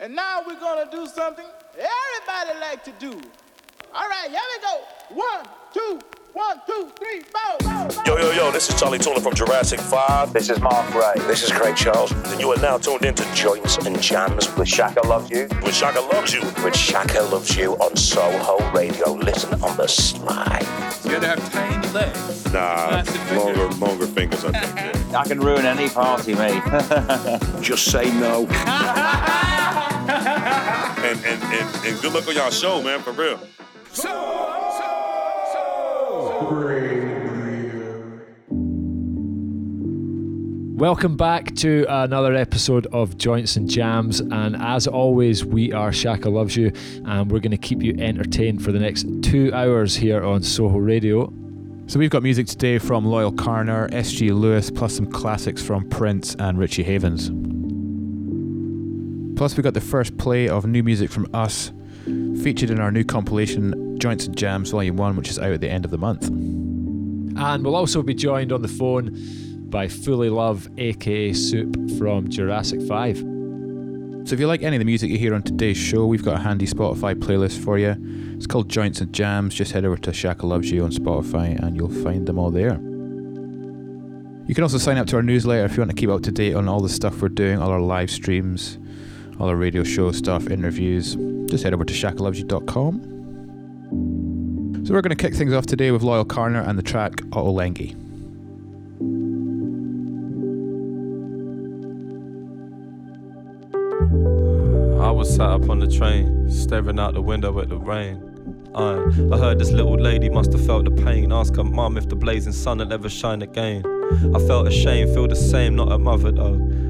And now we're gonna do something everybody like to do. All right, here we go. One, two, one, two, three, four. Yo, yo, yo, this is Chali 2na from Jurassic 5. This is Mark Rae. This is Craig Charles. And you are now tuned into Joints and Jams With Shaka Loves You. with Shaka Loves You. With Shaka Loves You on Soho Radio. Listen on the slide. You had to have tiny legs. Nah, Massive fingers. longer, longer fingers, I think. I can ruin any party, mate. Just say no. And, and, and, and good luck on y'all show, man, for real. Welcome back to another episode of Joints and Jams. And as always, we are Shaka Loves You, and we're going to keep you entertained for the next two hours here on Soho Radio. So we've got music today from Loyle Carner, SG Lewis, plus some classics from Prince and Richie Havens. Plus we got the first play of new music from us, featured in our new compilation Joints and Jams Volume 1, which is out at the end of the month. And we'll also be joined on the phone by Fullee Love, aka Soup from Jurassic 5. So if you like any of the music you hear on today's show, we've got a handy Spotify playlist for you. It's called Joints and Jams. Just head over to Shaka Loves You on Spotify and you'll find them all there. You can also sign up to our newsletter if you want to keep up to date on all the stuff we're doing, all our live streams, all our radio show stuff, interviews. Just head over to shakalovesyou.com. So we're going to kick things off today with Loyle Carner and the track Ottolenghi. I was sat up on the train, staring out the window at the rain. I heard this little lady must have felt the pain. Ask her mum if the blazing sun will ever shine again. I felt ashamed, feel the same, not a mother though.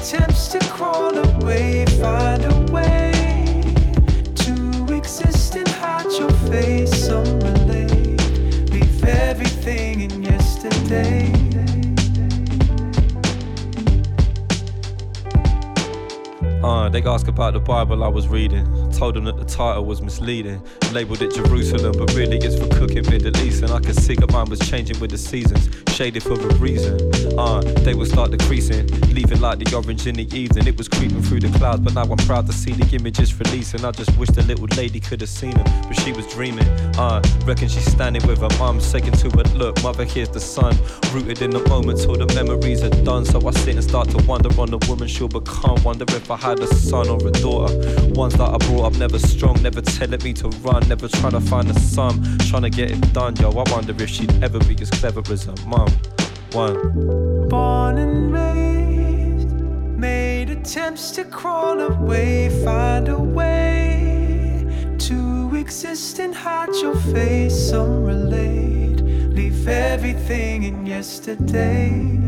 attempts to crawl away, find a way to exist and hide your face. Some relate, leave everything in yesterday. Uh, they ask about the Bible I was reading. Told them that the title was misleading. Labeled it Jerusalem, but really it's for cooking Middle East. And I could see that mine was changing with the seasons, shaded for a reason. Uh, they would start decreasing, leaving like the orange in the evening. It was creeping through the clouds, but now I'm proud to see the images releasing. I just wish the little lady could have seen them, but she was dreaming. Uh, reckon she's standing with her mum, saying to her, Look, mother, here's the sun. Rooted in the moment till the memories are done. So I sit and start to wonder on the woman she'll become. Wonder if I had a son or a daughter. Ones that I brought up never strong, never telling me to run, never trying to find a sum, trying to get it done. Yo, I wonder if she'd ever be as clever as her mum. One. Born and raised, made attempts to crawl away, find a way to exist and hide your face. Some relate, leave everything in yesterday.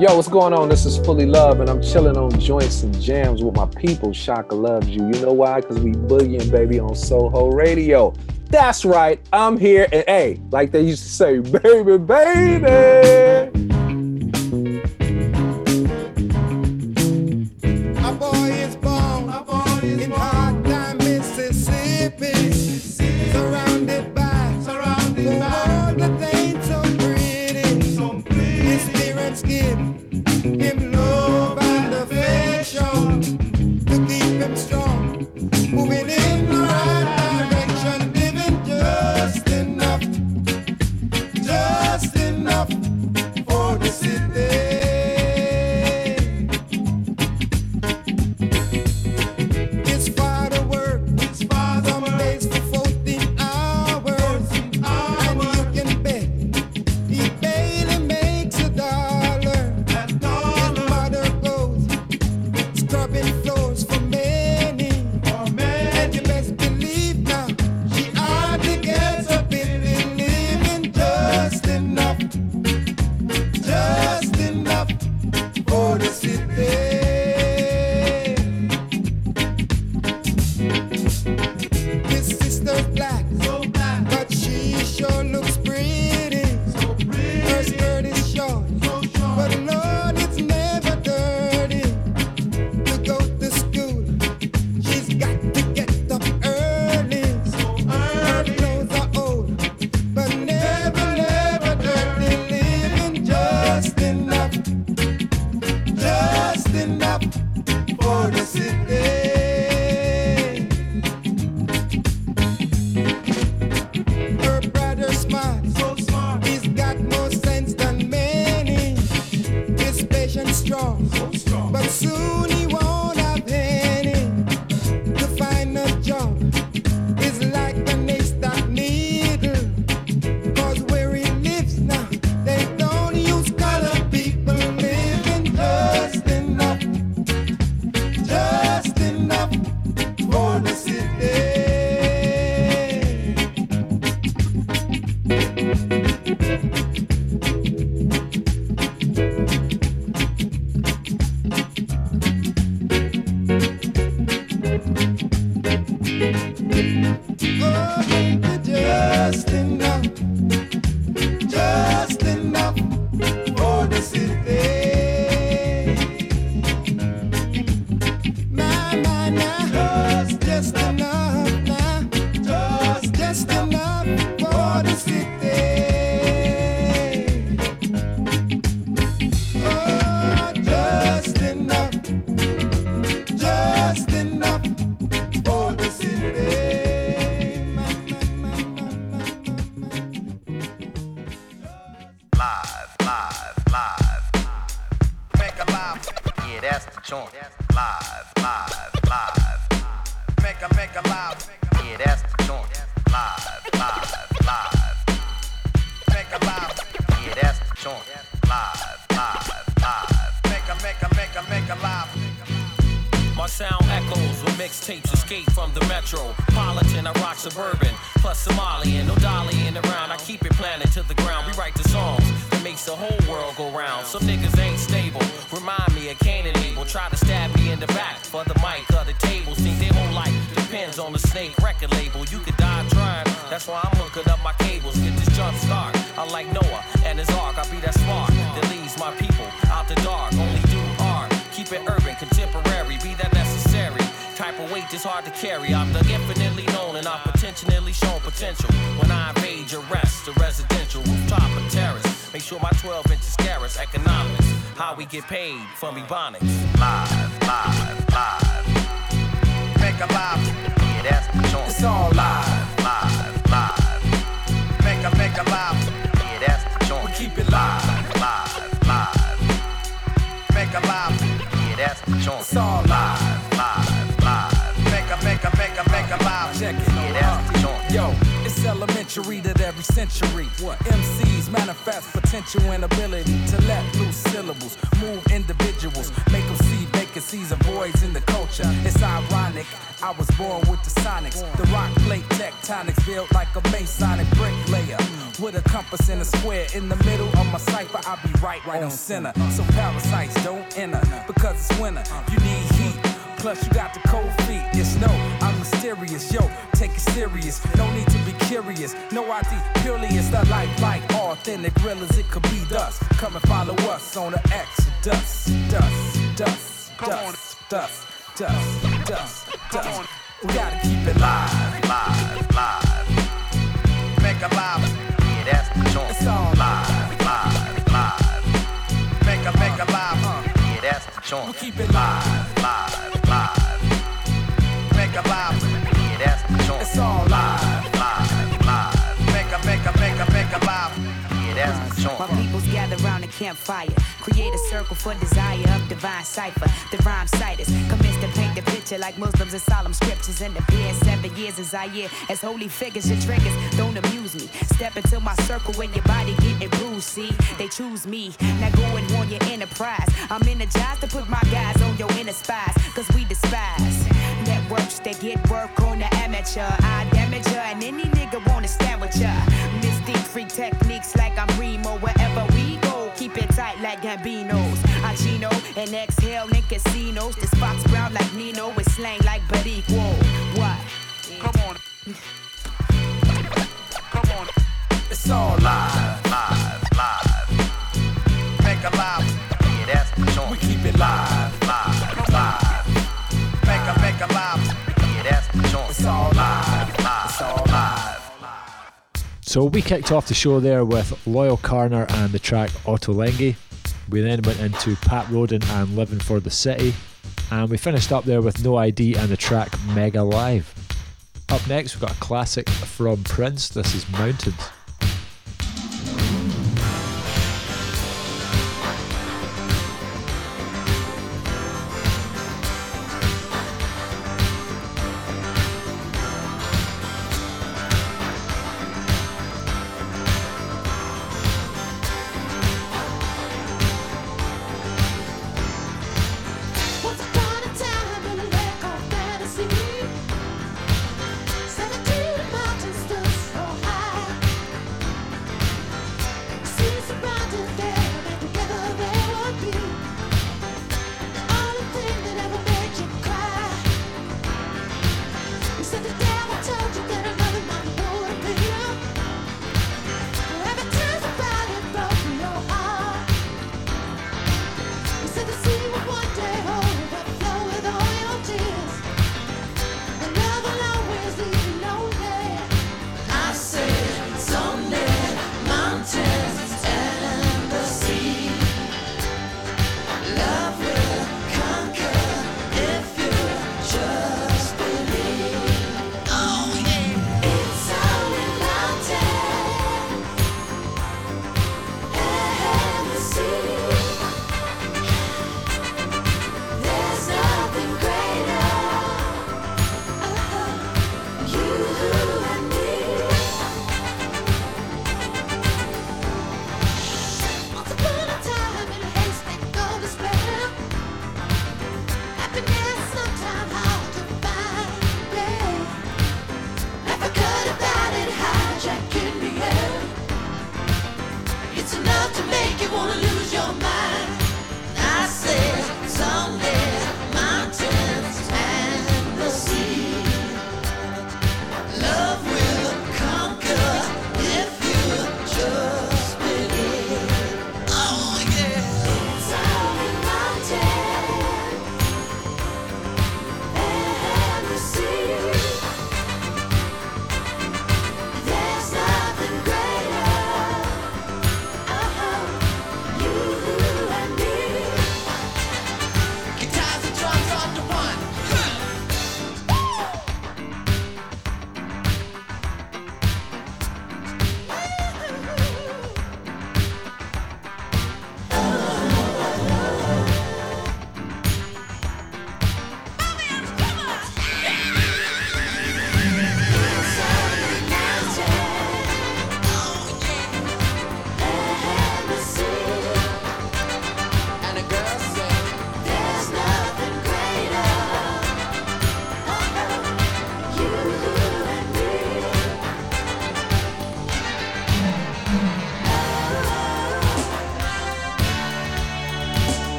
Yo, what's going on? This is Fullee Love, and I'm chilling on joints and jams with my people. Shaka loves you. You know why? Because we boogieing, baby, on Soho Radio. That's right. I'm here, and hey, like they used to say, baby, baby. From the metropolitan. I rock suburban, plus Somalian, hard to carry. I'm the infinitely known and I'm potentially shown potential. When I invade your rest, the residential rooftop or terrace. Make sure my 12 inches carrots, economics. How we get paid from Ebonics. Live, live, live. Make a live. Yeah, that's the joint. It's all live. Live, live. Make a, make a live. It's elementary that every century what MCs manifest potential and ability to let loose syllables, move individuals, make them see vacancies and voids in the culture. It's ironic, I was born with the sonics, the rock plate tectonics built like a Masonic bricklayer. With a compass and a square in the middle of my cipher, I'll be right, right on center. So parasites don't enter because it's winter. You need heat. Plus, you got the cold feet. Yes, no, mysterious. Yo, take it serious. No need to be curious. No ID, purely it's the life like authentic, real as it could be. Thus, come and follow us on the Exodus. Dust, dust, dust, dust, dust, dust, dust. Dust. We gotta keep it live. Live, live. Make a live. Yeah, that's the joint. It's all live, live, live. Make a, make a live. Yeah, that's the joint. We keep it live. Live, campfire. Create a circle for desire of divine cipher. The rhyme citers commence to paint the picture like Muslims in solemn scriptures. In the past seven years as I hear as holy figures, your triggers don't amuse me. Step into my circle when your body getting bruised. See, they choose me. Now go and warn your enterprise. I'm energized to put my guys on your inner spies. Cause we despise networks that get work on the amateur. I damage her and any nigga wanna stand with ya. Mystique free techniques like I'm Remo. Wherever tight like Gambinos. I Gino and exhale in casinos. The spots brown like Nino with slang like Barico. What? Come on. Come on. It's all live. Live, live. Make a live. Yeah, that's the joint. We keep it live. Live, So we kicked off the show there with Loyle Carner and the track Ottolenghi. We then went into Pat Roden and Living for the City. And we finished up there with No ID and the track Mega Live. Up next, we've got a classic from Prince. This is Mountains.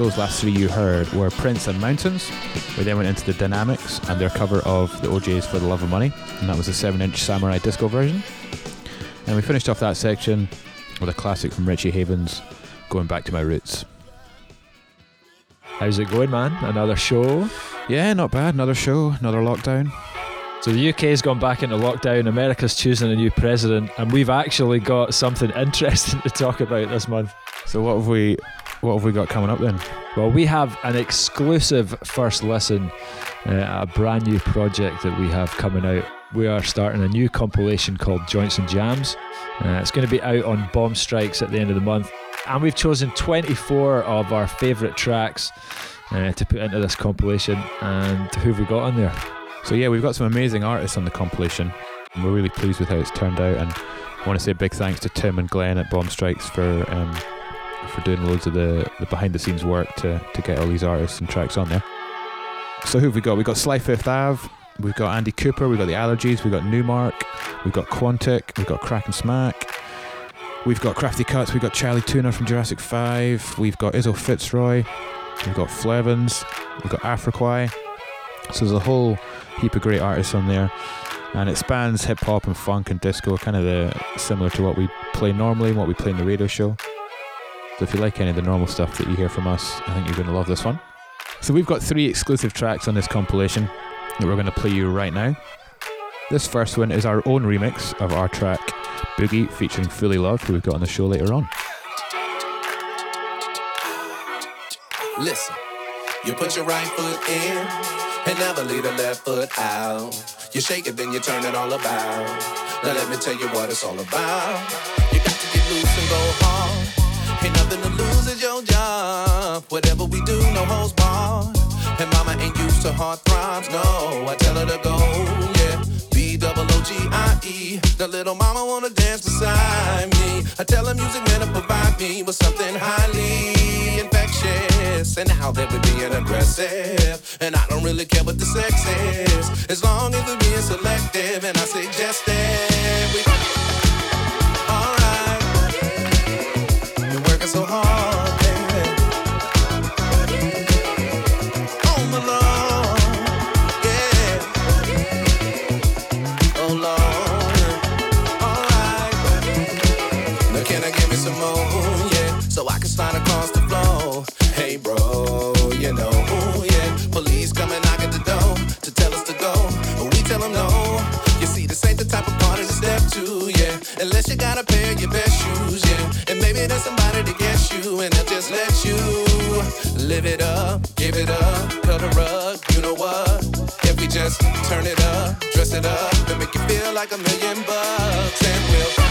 Those last three you heard were Prince and Mountains. We then went into the Dynamics and their cover of the O'Jays For the Love of Money, and that was a 7-inch Samurai Disco version. And we finished off that section with a classic from Richie Havens, Going Back to My Roots. How's it going, man? Another show? Yeah, not bad. Another show, another lockdown. So the UK's gone back into lockdown, America's choosing a new president, and we've actually got something interesting to talk about this month. So what have we what have we got coming up then? Well, we have an exclusive first listen, uh, a brand new project that we have coming out. We are starting a new compilation called Joints and Jams. Uh, it's going to be out on Bomb Strikes at the end of the month, and we've chosen 24 of our favourite tracks uh, to put into this compilation. And who have we got on there? So yeah, we've got some amazing artists on the compilation. And we're really pleased with how it's turned out, and I want to say a big thanks to Tim and Glenn at Bomb Strikes for um, for doing loads of the, the behind the scenes work to to get all these artists and tracks on there. So who have we got? We've got Sly Fifth Ave, we've got Andy Cooper, we've got the Allergies, we've got Newmark, we've got Quantic, we've got Crack and Smack, we've got Crafty Cuts, we've got Chali 2na from Jurassic Five, we've got Izo FitzRoy, we've got Flevins, we've got Afriquai. So there's a whole heap of great artists on there. And it spans hip hop and funk and disco, kind of the similar to what we play normally and what we play in the radio show. So if you like any of the normal stuff that you hear from us, I think you're going to love this one. So we've got three exclusive tracks on this compilation that we're going to play you right now. This first one is our own remix of our track Boogie featuring Fullee Love, who we've got on the show later on. Listen, you put your right foot in and never leave the left foot out. You shake it, then you turn it all about. Now let me tell you what it's all about. You got to get loose and go hard. Ain't nothing to lose, it's your job. Whatever we do, no holds barred. And mama ain't used to hard throbs, no. I tell her to go, yeah. B double O G I E. The little mama wanna dance beside me. I tell her music man to provide me with something highly infectious. and now that we're being aggressive. And I don't really care what the sex is, as long as we're being selective. And I suggest that we. So hard, baby. Yeah. Oh Lord, alright. Now can I give me some more, yeah, so I can slide across the floor? Hey bro, you know, yeah. Police the door to tell us to go, but we tell them no. You see, this ain't the type of party to step to, yeah. Unless you got a pair of your there's to get you, and I'll just let you live it up, give it up, cut a rug. You know what? If we just turn it up, dress it up, and make you feel like a million bucks, and we'll.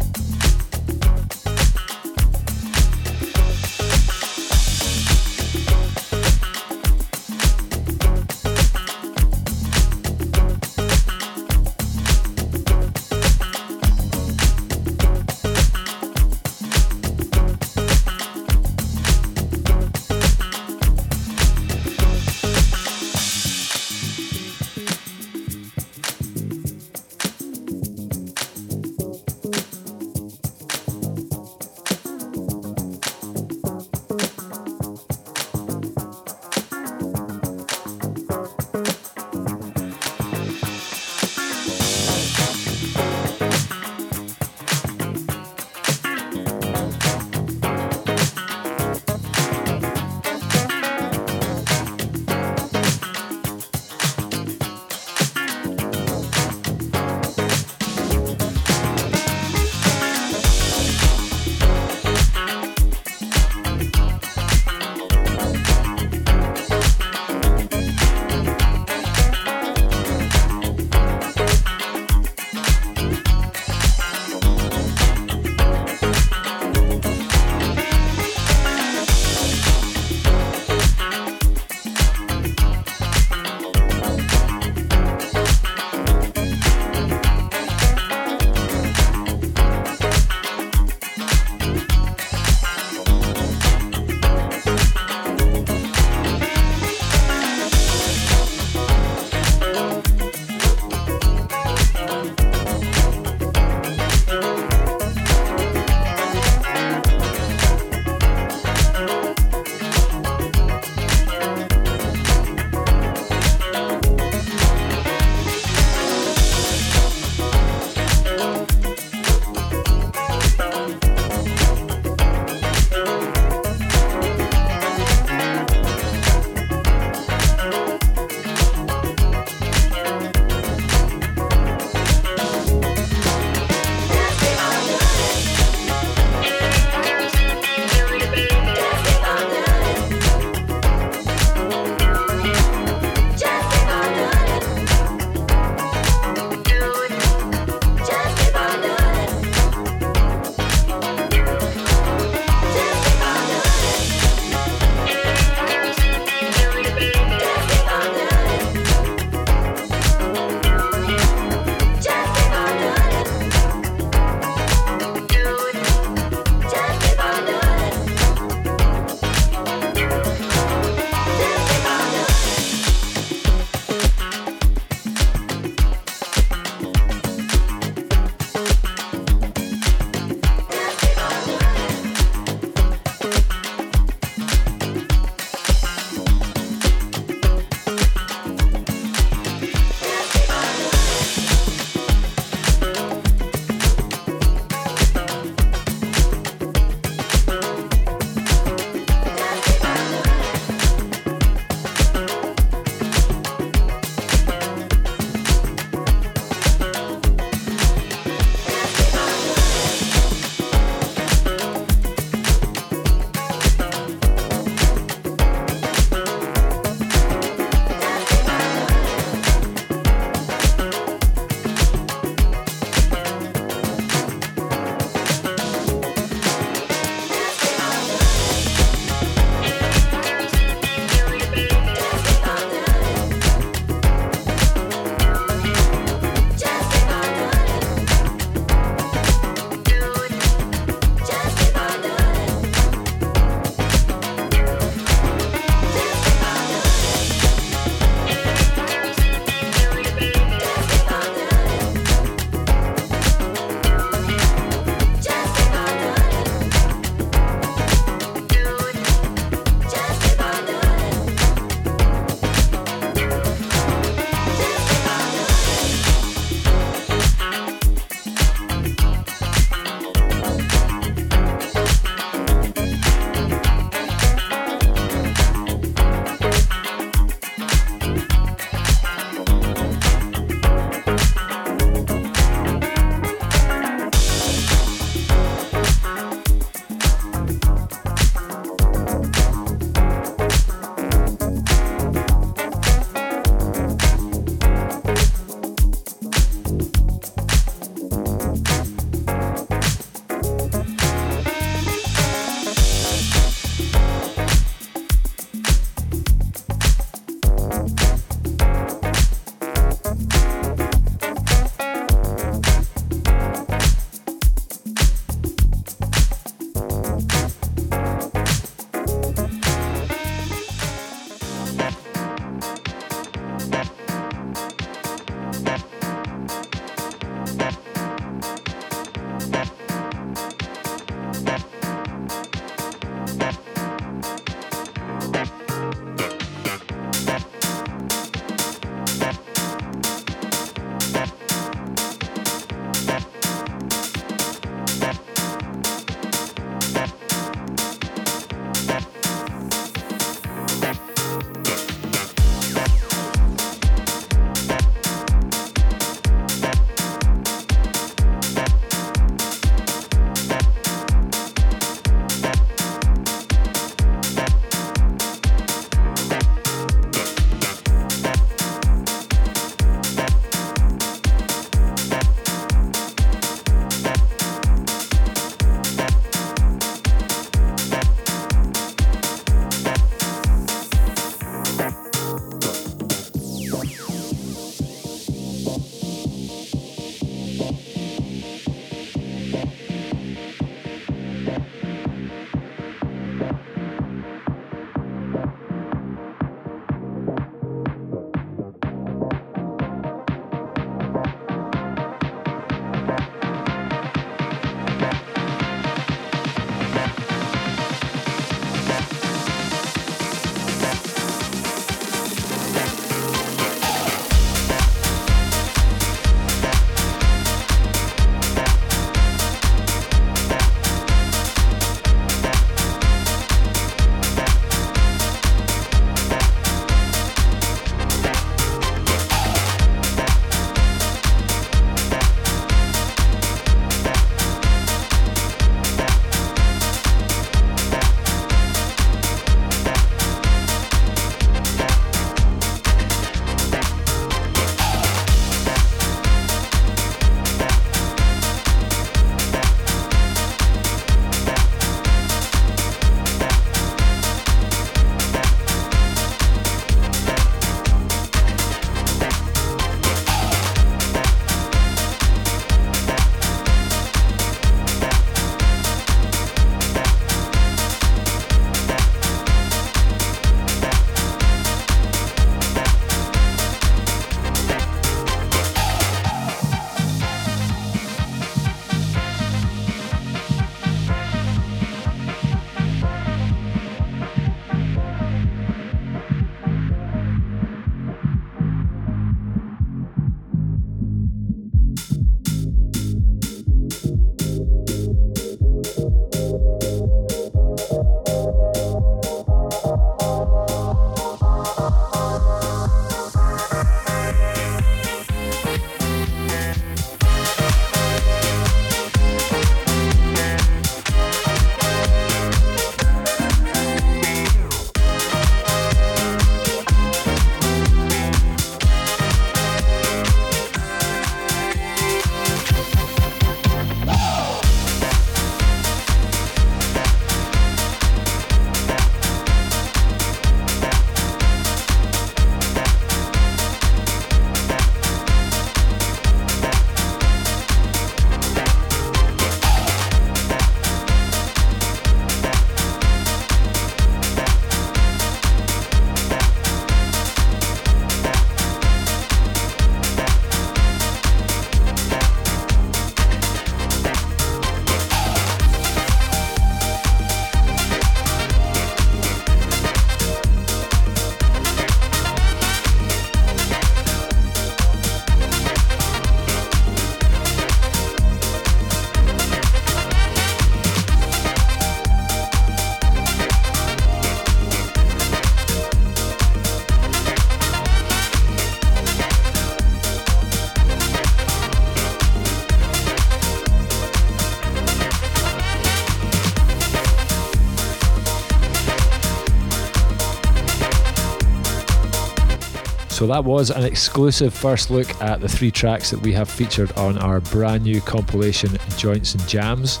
So that was an exclusive first look at the three tracks that we have featured on our brand new compilation Joints and Jams.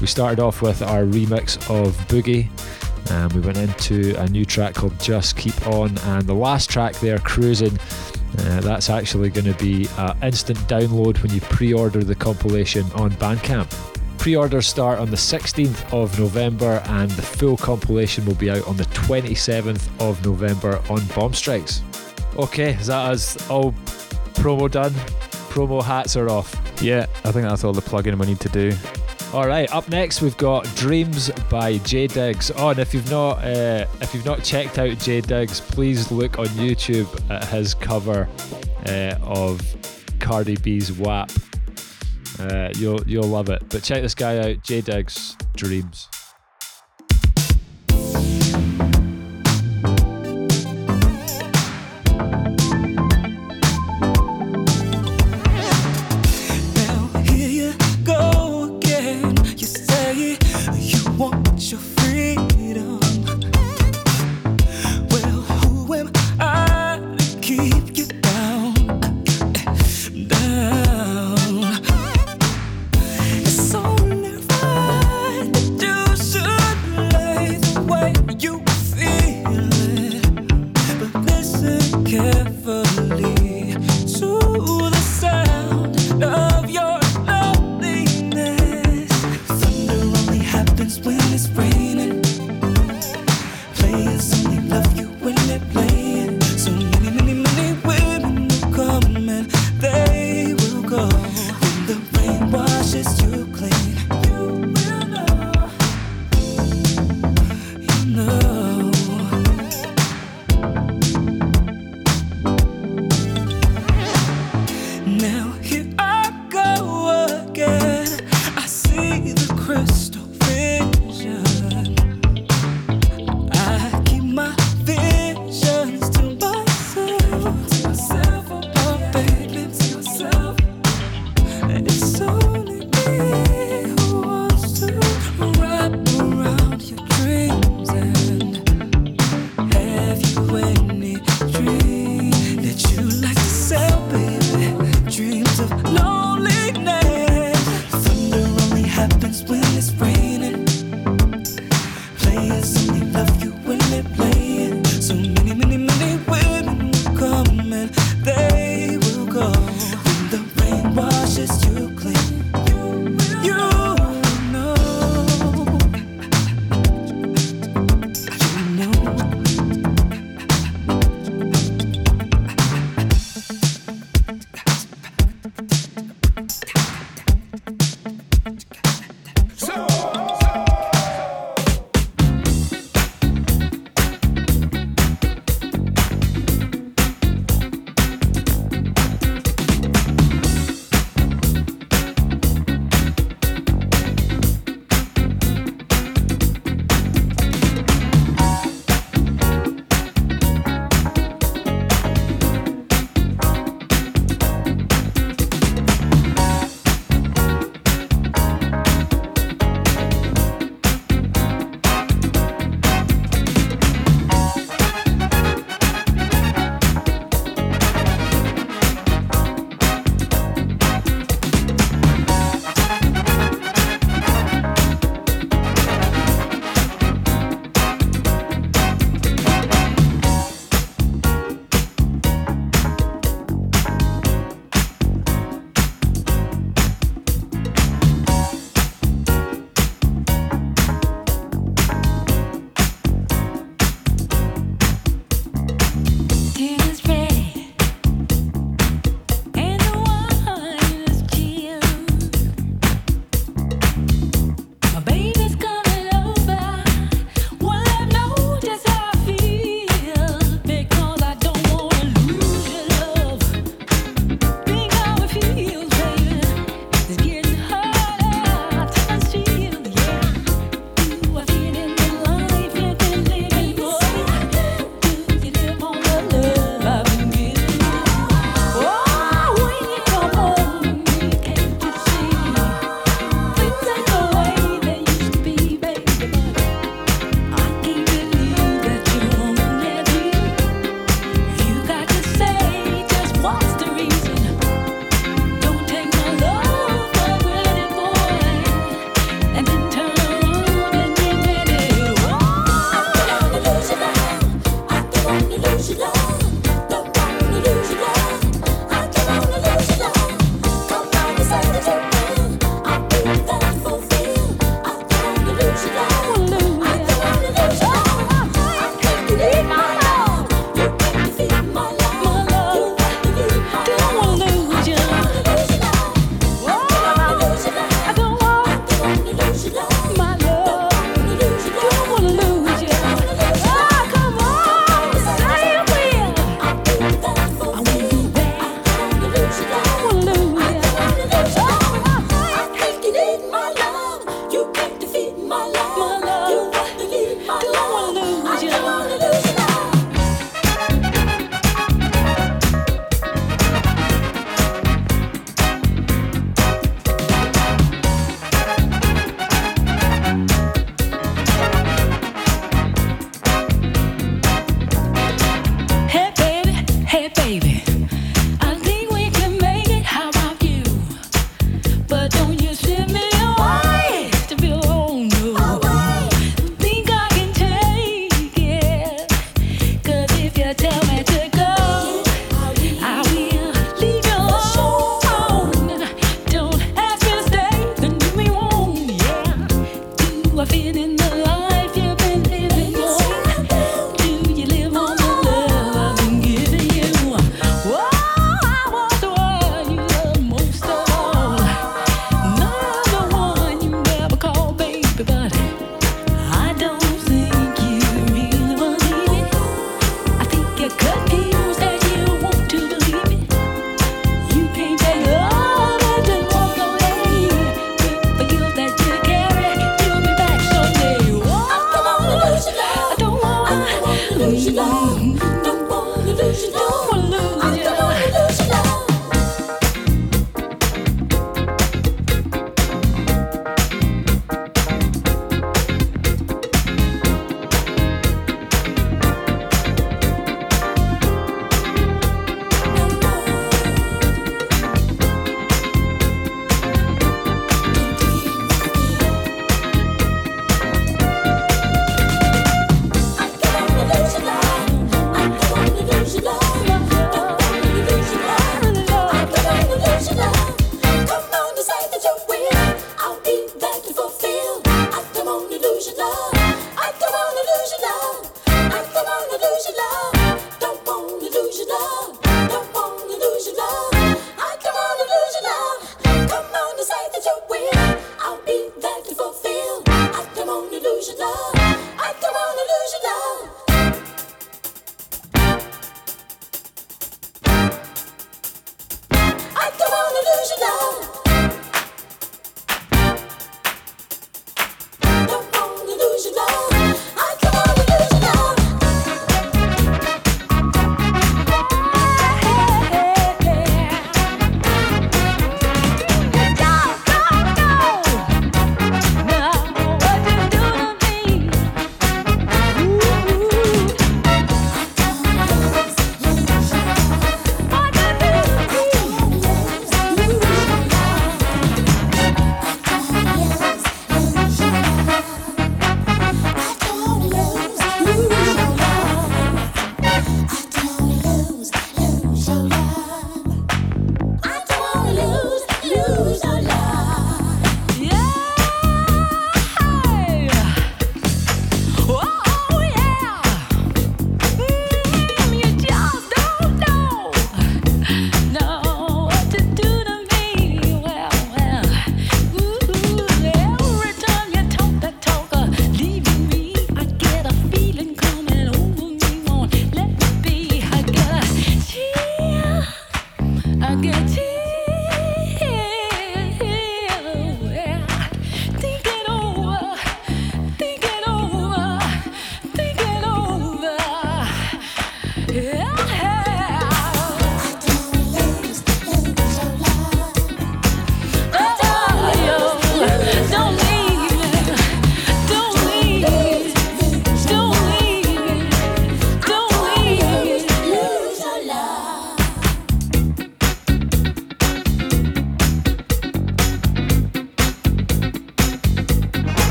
We started off with our remix of Boogie. And we went into a new track called Just Keep On, and the last track there, Cruising, uh, that's actually going to be an instant download when you pre-order the compilation on Bandcamp. Pre-orders start on the 16th of November, and the full compilation will be out on the 27th of November on Bomb Strikes. Okay, is that us all promo done? Promo hats are off. Yeah, I think that's all the plugging we need to do. All right, up next we've got Dreams by J Diggs. Oh, and if you've not uh, if you've not checked out J Diggs, please look on YouTube at his cover uh, of Cardi B's WAP. Uh, you'll you'll love it. But check this guy out, J Diggs Dreams.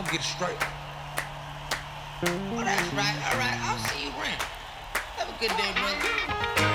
I'm gonna get straight. Oh, that's right. All right, I'll see you around. Have a good day, brother.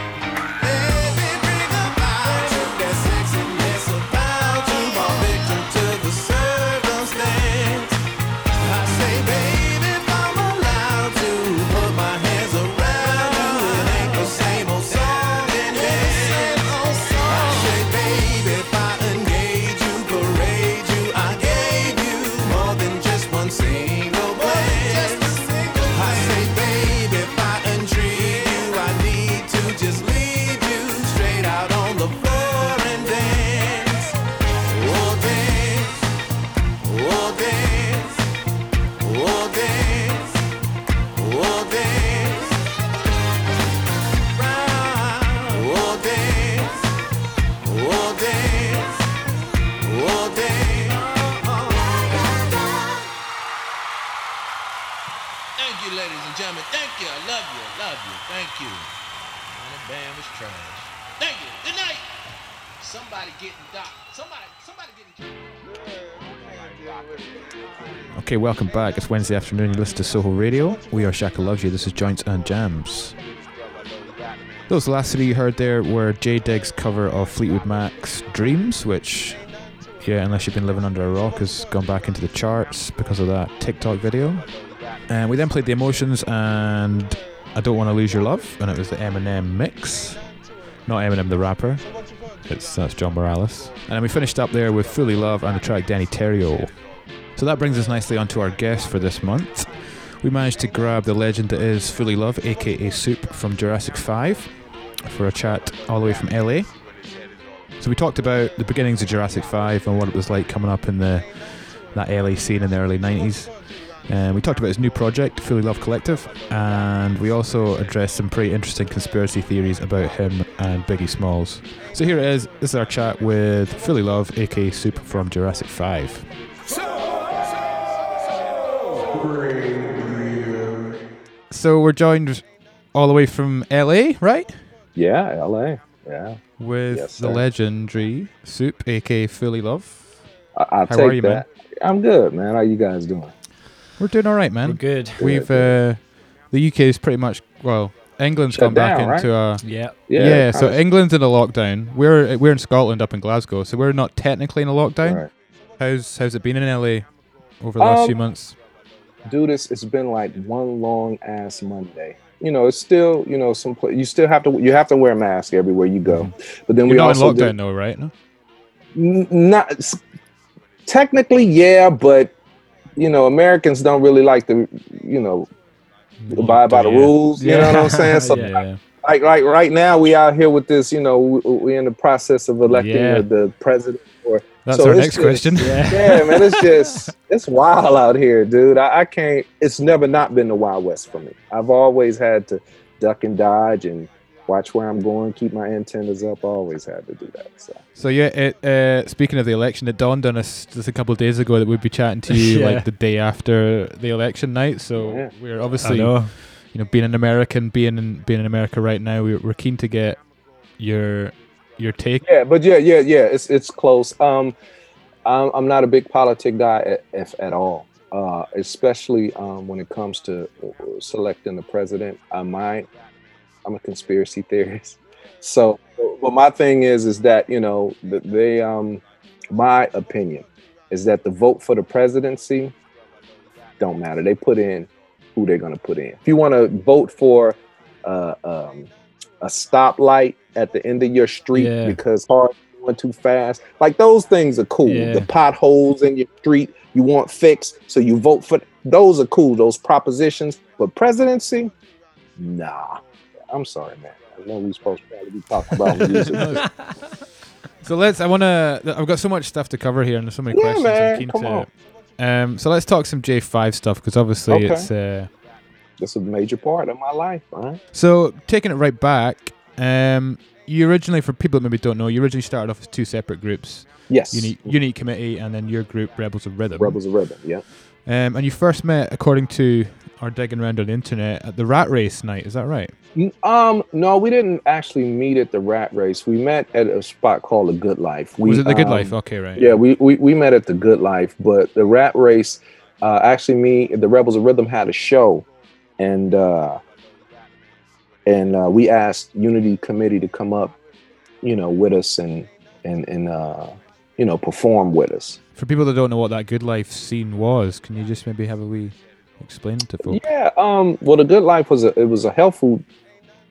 Okay, welcome back. It's Wednesday afternoon. You listen to Soho Radio. We are Shaka Loves You. This is Joints and Jams. Those last three you heard there were J Diggs' cover of Fleetwood Mac's Dreams, which, yeah, unless you've been living under a rock, has gone back into the charts because of that TikTok video. And we then played The Emotions and I Don't Want to Lose Your Love, and it was the Eminem mix. Not Eminem the rapper, it's that's John Morales. And we finished up there with Fullee Love and the track Danny Terrio. So that brings us nicely onto our guest for this month. We managed to grab the legend that is Fullee Love, aka Soup from Jurassic 5, for a chat all the way from LA. So we talked about the beginnings of Jurassic 5 and what it was like coming up in the that LA scene in the early 90s. And uh, we talked about his new project, Fullee Love Collective, and we also addressed some pretty interesting conspiracy theories about him and Biggie Smalls. So here it is. This is our chat with Fullee Love, aka Soup from Jurassic 5. So we're joined all the way from LA, right? Yeah, LA. Yeah. With Yes, the sir. legendary Soup, aka Fullee Love. I, I'll How take are you, man? that. I'm good, man. How you guys doing? We're doing all right, man. We're good. We've uh, the UK is pretty much well. England's Shut gone back down, into a Yeah. Yeah, yeah. so kinda- England's in a lockdown. We're we're in Scotland up in Glasgow, so we're not technically in a lockdown. Right. How's how's it been in LA over the last Um, few months? Dude, this. it's been like one long ass Monday. You know, it's still, you know, some pla- you still have to you have to wear a mask everywhere you go. But then Mm-hmm. You're we not in also lockdown did- though, right? No. Not technically yeah but you know americans don't really like to you know abide by the Yeah. rules you know what i'm saying so Yeah, yeah. like like right now we out here with this you know we, we're in the process of electing Yeah. the, the president That's so our next just- question. yeah man it's just it's wild out here dude I, I can't it's never not been the wild west for me i've always had to duck and dodge and watch where i'm going keep my antennas up always had to do that so So yeah, it, uh, speaking of the election, it dawned on us just a couple of days ago that we'd be chatting to you Yeah. like the day after the election night. So Yeah. we're obviously, know. you know, being an American, being in being in America right now, we're, we're keen to get your your take. Yeah, but yeah, yeah, yeah. It's it's close. Um, I'm I'm not a big politic guy at, if at all. Uh, especially um, when it comes to selecting the president. I might. I'm a conspiracy theorist. So, but my thing is, is that you know, they um, my opinion is that the vote for the presidency don't matter. They put in who they're going to put in. If you want to vote for uh, um, a stoplight at the end of your street Yeah. because cars going too fast, like those things are cool. Yeah. The potholes in your street you want fixed, so you vote for those are cool. Those propositions, but presidency, nah. I'm sorry, man. I know we supposed to be talking about music. So let's. I want to. I've got so much stuff to cover here, and there's so many Yeah, questions. man, I'm keen come to. on. Um, so let's talk some J5 stuff because obviously Okay. it's. Uh, That's a major part of my life, right? so taking it right back, um, you originally, for people that maybe don't know, you originally started off as two separate groups. Yes. Unity, Unity Committee, and then your group, Rebels of Rhythm. Rebels of Rhythm, yeah. Um, and you first met, according to our digging around on the internet, at the Rat Race night. Is that right? Um, no, we didn't actually meet at the rat race. We met at a spot called the Good Life. We, Was it the Good um, Life? Okay, right. Yeah, we, we we met at the Good Life, but the rat race, uh, actually, me, the Rebels of Rhythm had a show, and uh, and uh, we asked Unity Committee to come up, you know, with us and and and uh, you know perform with us. For people that don't know what that Good Life scene was, can you just maybe have a wee explain it to folks? Yeah. Um. Well, the Good Life was a it was a health food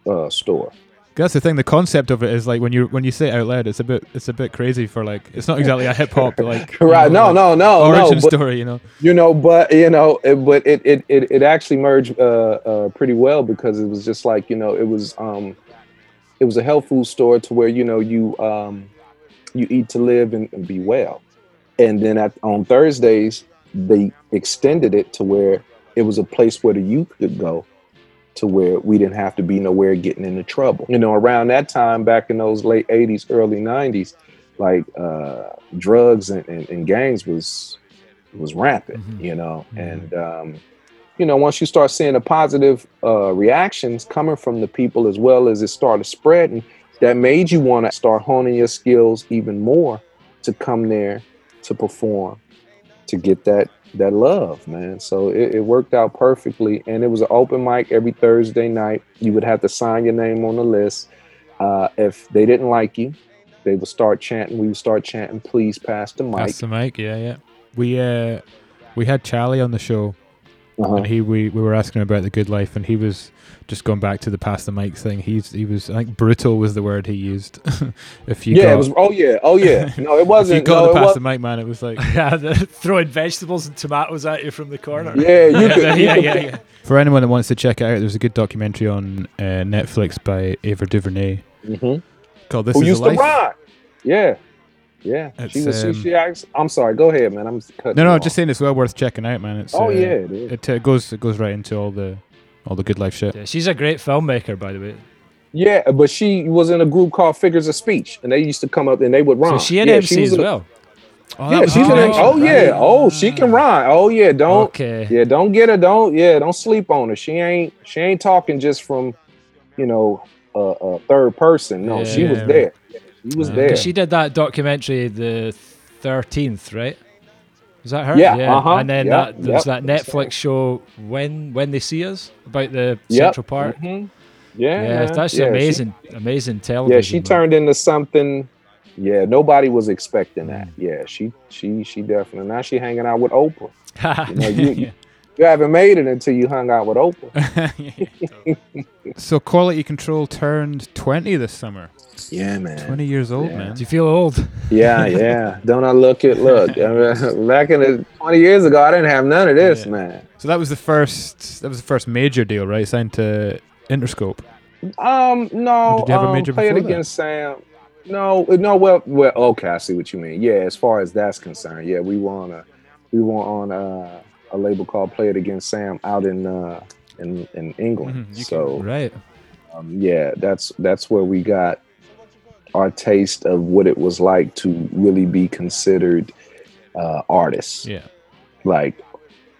uh, store. That's the thing. The concept of it is like when you when you say it out loud, it's a bit it's a bit crazy for like it's not exactly a hip hop like you right? know, No, like no, no, origin no. but- story. You know, you know but you know it, but it it it, it actually merged uh, uh pretty well because it was just like you know it was um it was a health food store to where you know you um you eat to live and, and be well and then at on thursdays they extended it to where it was a place where the youth could go to where we didn't have to be nowhere getting into trouble. You know around that time back in those late 80s early 90s like uh drugs and, and, and gangs was was rampant, you know. And um, you know, once you start seeing the positive uh, reactions coming from the people as well as it started spreading, that made you want to start honing your skills even more to come there to perform, to get that that love, man. So it, it worked out perfectly, and it was an open mic every Thursday night. You would have to sign your name on the list. Uh, if they didn't like you, they would start chanting. We would start chanting, "Please pass the mic." Pass the mic. Yeah, yeah. We uh we had Charlie on the show Uh-huh. and he we, we were asking him about the good life, and he was just going back to the pass the mic thing. He's he was I think brutal was the word he used. if you yeah, got, it was. Oh yeah, oh yeah. No, it wasn't. you got no, the it pass was, the mic man, it was like yeah, throwing vegetables and tomatoes at you from the corner. Yeah, you could- yeah, you yeah, yeah, yeah. For anyone that wants to check it out, there's a good documentary on uh, Netflix by Ava DuVernay Mhm. called "This Who Is used Life." to rock. Yeah, yeah. she It's, was. she, um, she asked, I'm sorry. Go ahead, man. I'm cutting No, you no, off. just saying it's well worth checking out, man. It's Oh, uh, yeah, it is. It, uh, goes it goes right into all the all the good life shit. Yeah, she's a great filmmaker, by the way. Yeah, but she was in a group called Figures of Speech, and they used to come up and they would rhyme. So she in yeah, MC was as well. Oh, yeah, she's the in. Oh yeah. right. Oh, she can rhyme. Oh yeah. Don't. Okay. Yeah, don't get her. Don't. Yeah, don't sleep on her. She ain't. She ain't talking just from, you know, a uh, uh, third person. No, she was Yeah. there. She was there. She did that documentary, the thirteenth, right? Was that her? Yeah, uh-huh, And then yep, that, there's yep. that Netflix show when when they see us about the Yep, Central Park. mhm. Yeah, yeah, that's Yeah, she- amazing, amazing television. Yeah, she man. turned into something. Yeah, nobody was expecting that. Mm. Yeah, she she she definitely. Now she hanging out with Oprah. You know, you, Yeah. You haven't made it until you hung out with Oprah. So quality control turned twenty this summer. Yeah, man. Twenty years old, Yeah. man. Do you feel old? Yeah, yeah. Don't I look it? Look, I mean, back in the twenty years ago, I didn't have none of this, man. So that was the first. That was the first major deal, right? Signed to Interscope. Um, no. did you have a um, major play it that? against Sam? No, no. Well, well. Okay, I see what you mean. Yeah, as far as that's concerned, yeah, we were on a, we were on a, a label called Play It Again Sam out in uh in in England. Mhm, you so right. um, yeah, that's that's where we got our taste of what it was like to really be considered uh, artists. Yeah. like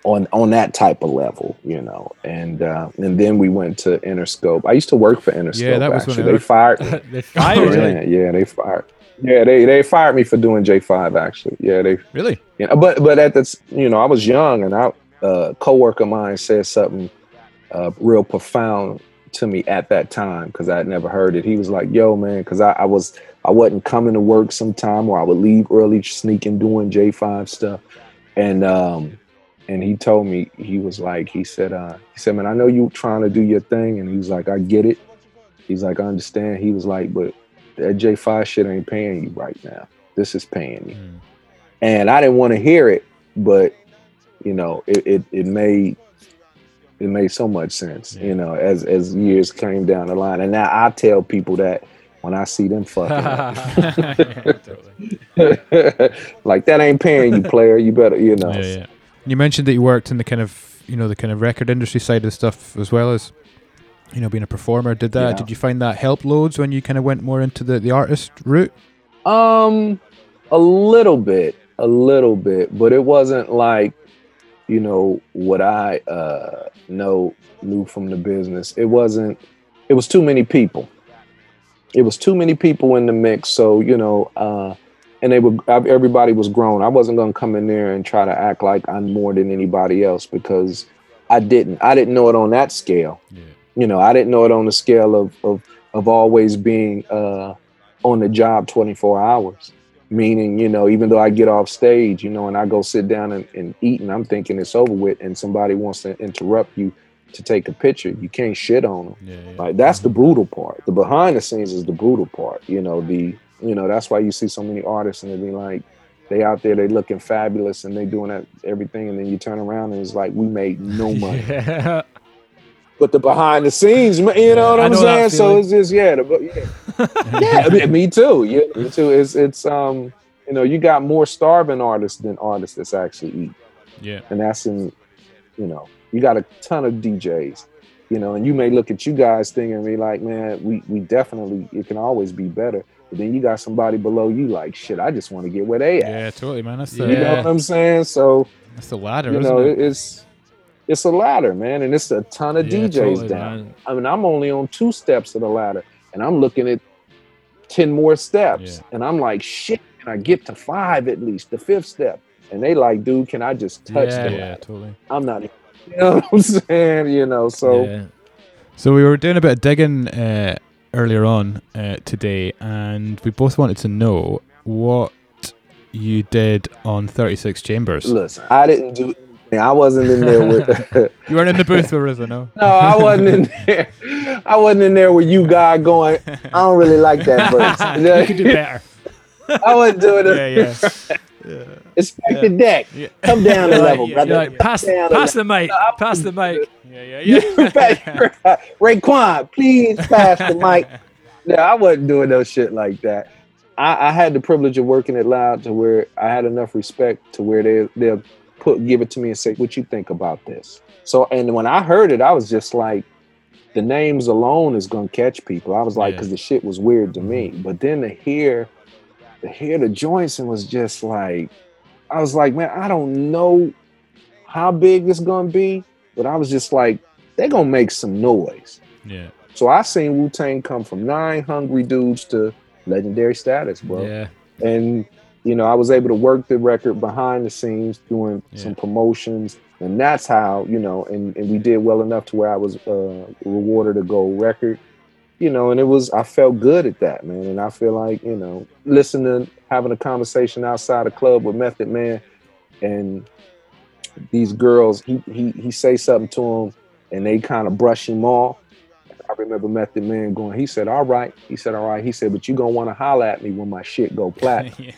on on that type of level, you know. And uh, and then we went to Interscope. I used to work for Interscope. Yeah, that was when actually. I they worked- fired they fired yeah, they fired. Yeah, they they fired me for doing J five. Actually, yeah, they Really? yeah, but but at the you know I was young and I uh, coworker of mine said something uh, real profound to me at that time because I had never heard it. He was like, "Yo, man," because I, I was I wasn't coming to work sometime or I would leave early, sneaking doing J five stuff, and um and he told me he was like he said uh he said man I know you trying to do your thing and he was like I get it. He's like I understand. He was like, but that J five shit ain't paying you right now. This is paying you mm. and I didn't want to hear it, but you know, it, it it made it made so much sense, you know, as as years came down the line. And now I tell people that when I see them fucking like that ain't paying you, player. You better, you know. Yeah, yeah. You mentioned that you worked in the kind of you know the kind of record industry side of stuff as well as you know being a performer. Did that? Yeah. Did you find that helped loads when you kind of went more into the the artist route? Um, a little bit, a little bit, but it wasn't like, you know, what I uh know knew from the business. It wasn't. It was too many people. It was too many people in the mix. So you know, uh, and they were everybody was grown. I wasn't gonna come in there and try to act like I'm more than anybody else because I didn't. I didn't know it on that scale. You know, I didn't know it on the scale of of of always being uh on the job 24 hours. Meaning, you know, even though I get off stage, you know, and I go sit down and, and eat and I'm thinking it's over with and somebody wants to interrupt you to take a picture, you can't shit on them. Like that's the brutal part. The behind the scenes is the brutal part. You know, the you know, that's why you see so many artists and they be like, they out there, they looking fabulous and they doing that everything, and then you turn around and it's like we made no money. Yeah. But the behind the scenes, you know what I I'm know saying? So it's just yeah, the, yeah, yeah. Mean, me too. Yeah, me too. It's it's um, you know, you got more starving artists than artists that's actually eat, Yeah. and that's in, you know, you got a ton of DJs, you know, and you may look at you guys thinking, be like, man, we we definitely it can always be better. But then you got somebody below you, like, shit, I just want to get where they at. Yeah, totally, man. That's the You know what I'm saying? So that's the ladder, you isn't know, it? it's it's a ladder, man, and it's a ton of Yeah, DJs totally, down. man. I mean, I'm only on two steps of the ladder, and I'm looking at ten more steps, and I'm like, shit, can I get to five at least, the fifth step? And they like, dude, can I just touch yeah, the yeah, ladder? totally. I'm not, you know what I'm saying? You know, so So we were doing a bit of digging uh, earlier on uh, today, and we both wanted to know what you did on 36 Chambers. listen, I didn't do I wasn't in there with. You weren't in the booth with RZA, no? no, I wasn't in there. I wasn't in there with you guy going. I don't really like that verse. you could do better. I wasn't doing it. Yeah, yeah. Expect the deck. Come down a level, brother. like, pass, pass the mic. Pass the mic. Yeah, yeah, yeah. Raekwon, please pass the mic. No, I wasn't doing no shit like that. I, I had the privilege of working at Loud to where I had enough respect to where they they'll put give it to me and say, "What you think about this?" So, and when I heard it, I was just like, the names alone is gonna catch people. I was like, because the shit was weird to me. Mm-hmm. But then to hear, to hear the joints and was just like, I was like, man, I don't know how big it's gonna be, but I was just like, they're gonna make some noise. Yeah. So I seen Wu Tang come from nine hungry dudes to legendary status, bro. Yeah. And you know, I was able to work the record behind the scenes, doing some promotions, and that's how you know. And, and we did well enough to where I was uh, rewarded a gold record. You know, and it was I felt good at that, man. And I feel like you know, listening, having a conversation outside a club with Method Man, and these girls, he he he say something to them, and they kind of brush him off. I remember Method Man going, he said, all right. He said, all right. He said, but you gonna want to holler at me when my shit go platinum.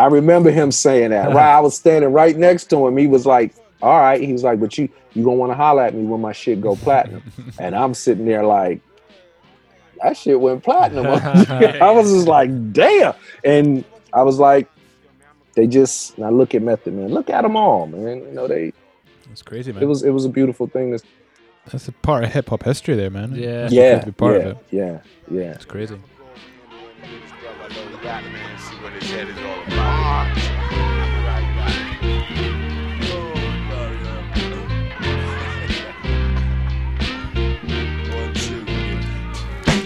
I remember him saying that. Right. I was standing right next to him. He was like, all right. He was like, but you you gonna want to holler at me when my shit go platinum. and I'm sitting there like, that shit went platinum. I was just like, damn. And I was like, they just now look at Method Man. Look at them all, man. You know, they That's crazy, man. it was it was a beautiful thing to That's a part of hip hop history there, man. Yeah. That's yeah, a good part yeah, of it. yeah, yeah. It's crazy.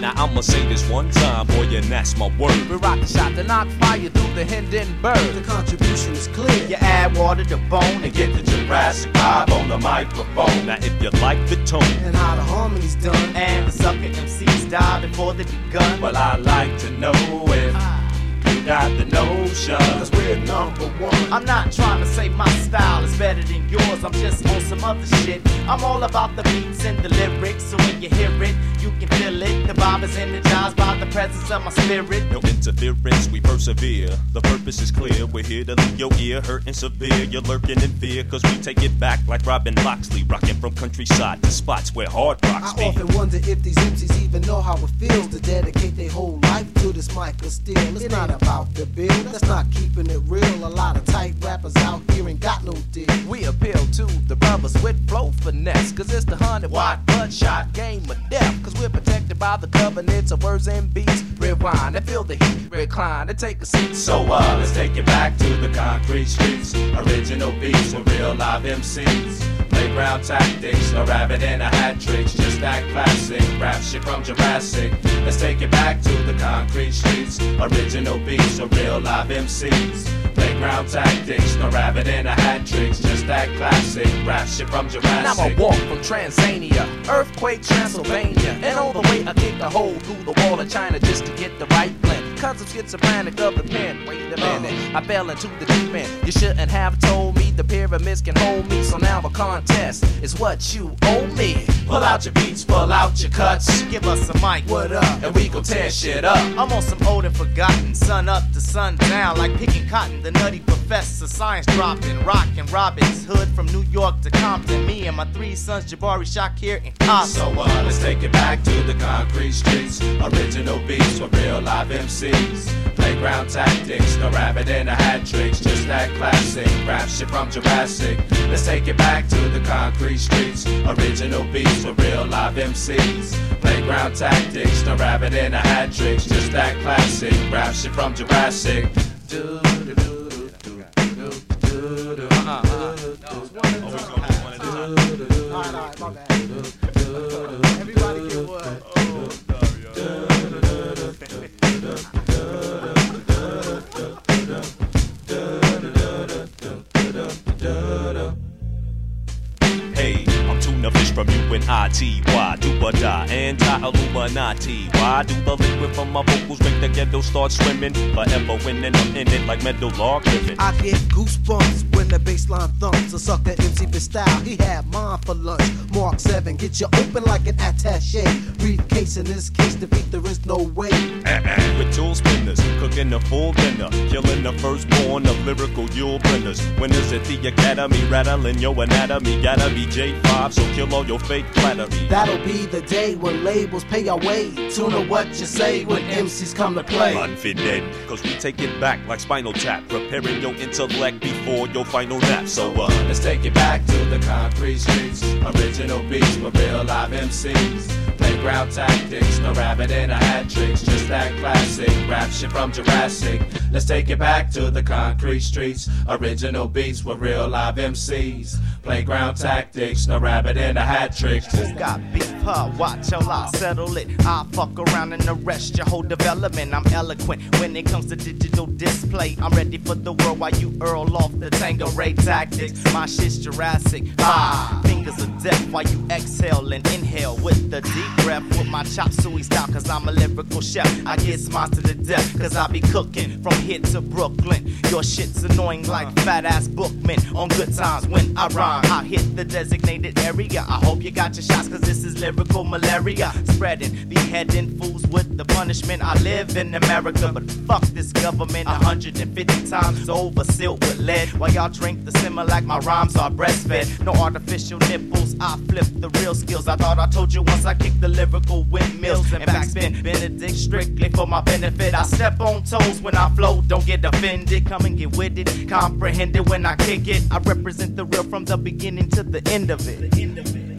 Now I'ma say this one time, boy, and that's my word. We rock the shot to knock fire through the Hindenburg. The contribution is clear. You add water to bone and get the Jurassic vibe on the microphone. Now if you like the tone, And how the harmony's done. And the sucker MCs die before they begun. well I like to know if you got the notion. Cause we're number one. I'm not trying to say my style is better than yours. I'm just on some other shit. I'm all about the beats and the lyrics. So when you hear it, you can feel it. The vibe is energized by the presence of my spirit. No interference, we persevere. The purpose is clear. We're here to leave your ear hurting severe. You're lurking in fear, cause we take it back like Robin Loxley, rocking from countryside to spots where hard rocks I be. often wonder if these MCs even know how it feels to dedicate their whole life to this mic of steel. It's not about the bill, that's not keeping it real. A lot of tight rappers out here ain't got no deal. We appeal to the brothers with flow finesse. Cause it's the hundred watt bloodshot game of death. Cause we're protected by the covenants of words and beats. Rewind and feel the heat, recline and take a seat. So uh, let's take it back to the concrete streets. Original beats with real live MCs. Playground tactics, A rabbit and a hat tricks. Just that classic rap shit from Jurassic. Let's take it back to the concrete streets. Original beats with real live MCs. Playground tactics, no rabbit and a hat tricks. Just that classic rap shit from And Jurassic. I'm a walk from Tanzania, earthquake Transylvania, and all the way I kick a hole through the wall of China just to get the right blend. Cause I'm schizophrenic of the pen. Wait a minute, uh. I fell into the deep end. You shouldn't have told me the pyramids can hold me. So now a contest is what you owe me. Pull out your beats, pull out your cuts. Give us a mic, what up? And we gon' tear shit up. I'm on some old and forgotten, sun up to sun down, like picking cotton. The nutty professor, science dropping, rockin' Robin's Hood from New York to Compton. Me and my three sons, Jabari, Shakir, and Cobb. So uh, let's take it back to the concrete streets. Original beats with real live MCs. Playground tactics, no rabbit in a hat tricks. Just that classic rap shit from Jurassic. Let's take it back to the concrete streets. Original beats with real live MCs. Playground tactics, no rabbit in a hat tricks. Just that classic rap shit from Jurassic. Hey, I'm tuned a fish from you and I-T. Why do or die? Anti-Illuminati. Why do the liquid from my vocals make the ghetto start swimming? Forever winning, I'm in it like metal log living. I get goosebumps when the bassline thumps. A sucker MC for style, he had mine for lunch. Marc 7, get you open like an attache. Briefcase in this case, defeat there is no way. Uh-uh. With tool spinners, cooking a full dinner, killing the firstborn of lyrical Yule. Winners at the academy, rattling your anatomy. Gotta be J5, so kill all your fake flattery. That'll be the day when labels pay our way. Tune to what you say when MCs come to play. Unfitted, cause we take it back like spinal tap, preparing your intellect before your final nap. So, uh, Let's take it back to the concrete streets. Original beats with real live MCs. Playground tactics, no rabbit in a hat tricks. Just that classic rap shit from Jurassic. Let's take it back to the concrete streets. Original beats with real live MCs. Playground tactics, no rabbit in a hat tricks. Who got beef, huh? Watch till I settle it. I fuck around and arrest your whole development. I'm eloquent when it comes to digital display. I'm ready for the world while you earl off the Tango Ray tactics. My shit's Jurassic. Ah, fingers of death while you exhale and inhale with the deep breath with my chop suey style. Cause I'm a lyrical chef. I get smiles to the death. Cause I be cooking from here to Brooklyn. Your shit's annoying like uh-huh. fat ass Bookman on good times when I rhyme. I hit the designated area. I hope you got your shots, cause this is lyrical malaria. Spreading, beheading fools with the punishment. I live in America, but fuck this government 150 times over, sealed with lead. While y'all drink the Similac my rhymes are breastfed. No artificial nipples, I flip the real skills. I thought I told you once I kicked the lyrical windmills and backspin. Benedict strictly for my benefit. I step on toes when I flow, don't get offended. Come and get with it, comprehend it when I kick it. I represent the real from the beginning to the end of it. The end of it.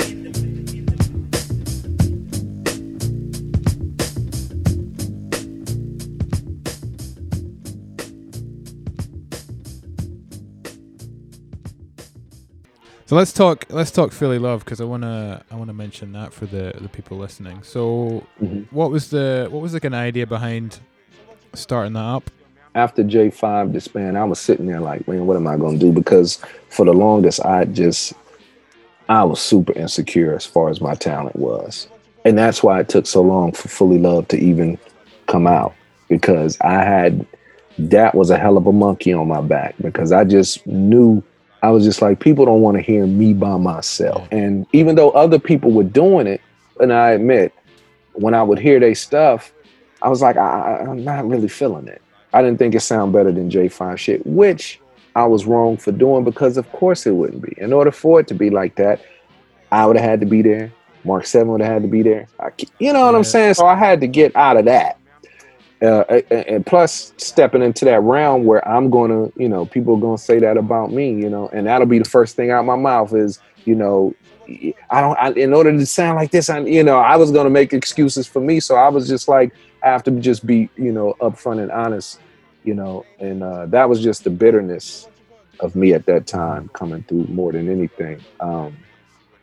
So let's talk. Let's talk Fullee Love because I wanna. I wanna mention that for the the people listening. So, mm-hmm. what was the what was kind of idea behind starting that up? after J5 disbanded, I was sitting there like, man, what am I gonna do? Because for the longest, I just I was super insecure as far as my talent was. And that's why it took so long for Fullee Love to even come out. Because I had that was a hell of a monkey on my back because I just knew I was just like, people don't want to hear me by myself. And even though other people were doing it, and I admit, when I would hear their stuff, I was like, I, I'm not really feeling it. I didn't think it sounded better than J5 shit, which I was wrong for doing because of course it wouldn't be. In order for it to be like that, I would have had to be there. Marc 7 would have had to be there. I, you know what I'm saying? So I had to get out of that. Uh, and plus stepping into that realm where I'm to, you know, people are to say that about me, you know, and that'll be the first thing out my mouth is, you know, I don't, I, in order to sound like this, I, you know, I was to make excuses for me. So I was just like, I have to just be, you know, upfront and honest, you know, and uh, that was just the bitterness of me at that time coming through more than anything. Um,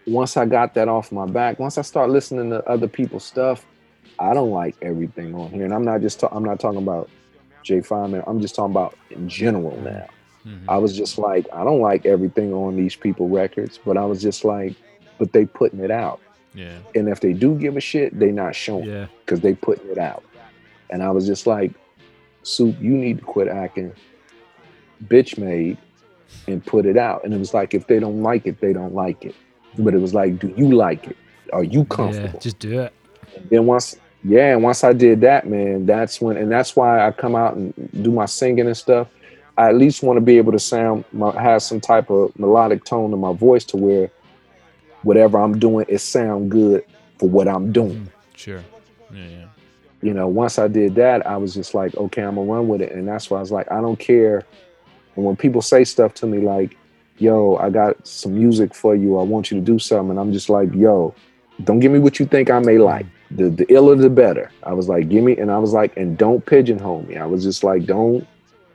once I got that off my back, once I start listening to other people's stuff, I don't like everything on here, and I'm not just ta- I'm not talking about J5 man. I'm just talking about in general now. Mm-hmm. I was just like, I don't like everything on these people records, but I was just like, but they putting it out. Yeah. And if they do give a shit, they not showing Yeah. because they putting it out. And I was just like, Soup, you need to quit acting bitch made and put it out. And it was like, if they don't like it, they don't like it. But it was like, do you like it? Are you comfortable? Yeah, just do it. And then once, yeah, and once I did that, man, that's when, and that's why I come out and do my singing and stuff. I at least want to be able to sound, have some type of melodic tone in my voice to where whatever I'm doing, it sound good for what I'm doing. Mm, sure. Yeah, yeah. You know, once I did that, I was just like, okay, I'm gonna run with it. And that's why I was like, I don't care. And when people say stuff to me like, yo, I got some music for you, I want you to do something, and I'm just like, yo, don't give me what you think I may like. The the iller the better. I was like, give me, and I was like, and don't pigeonhole me. I was just like, don't,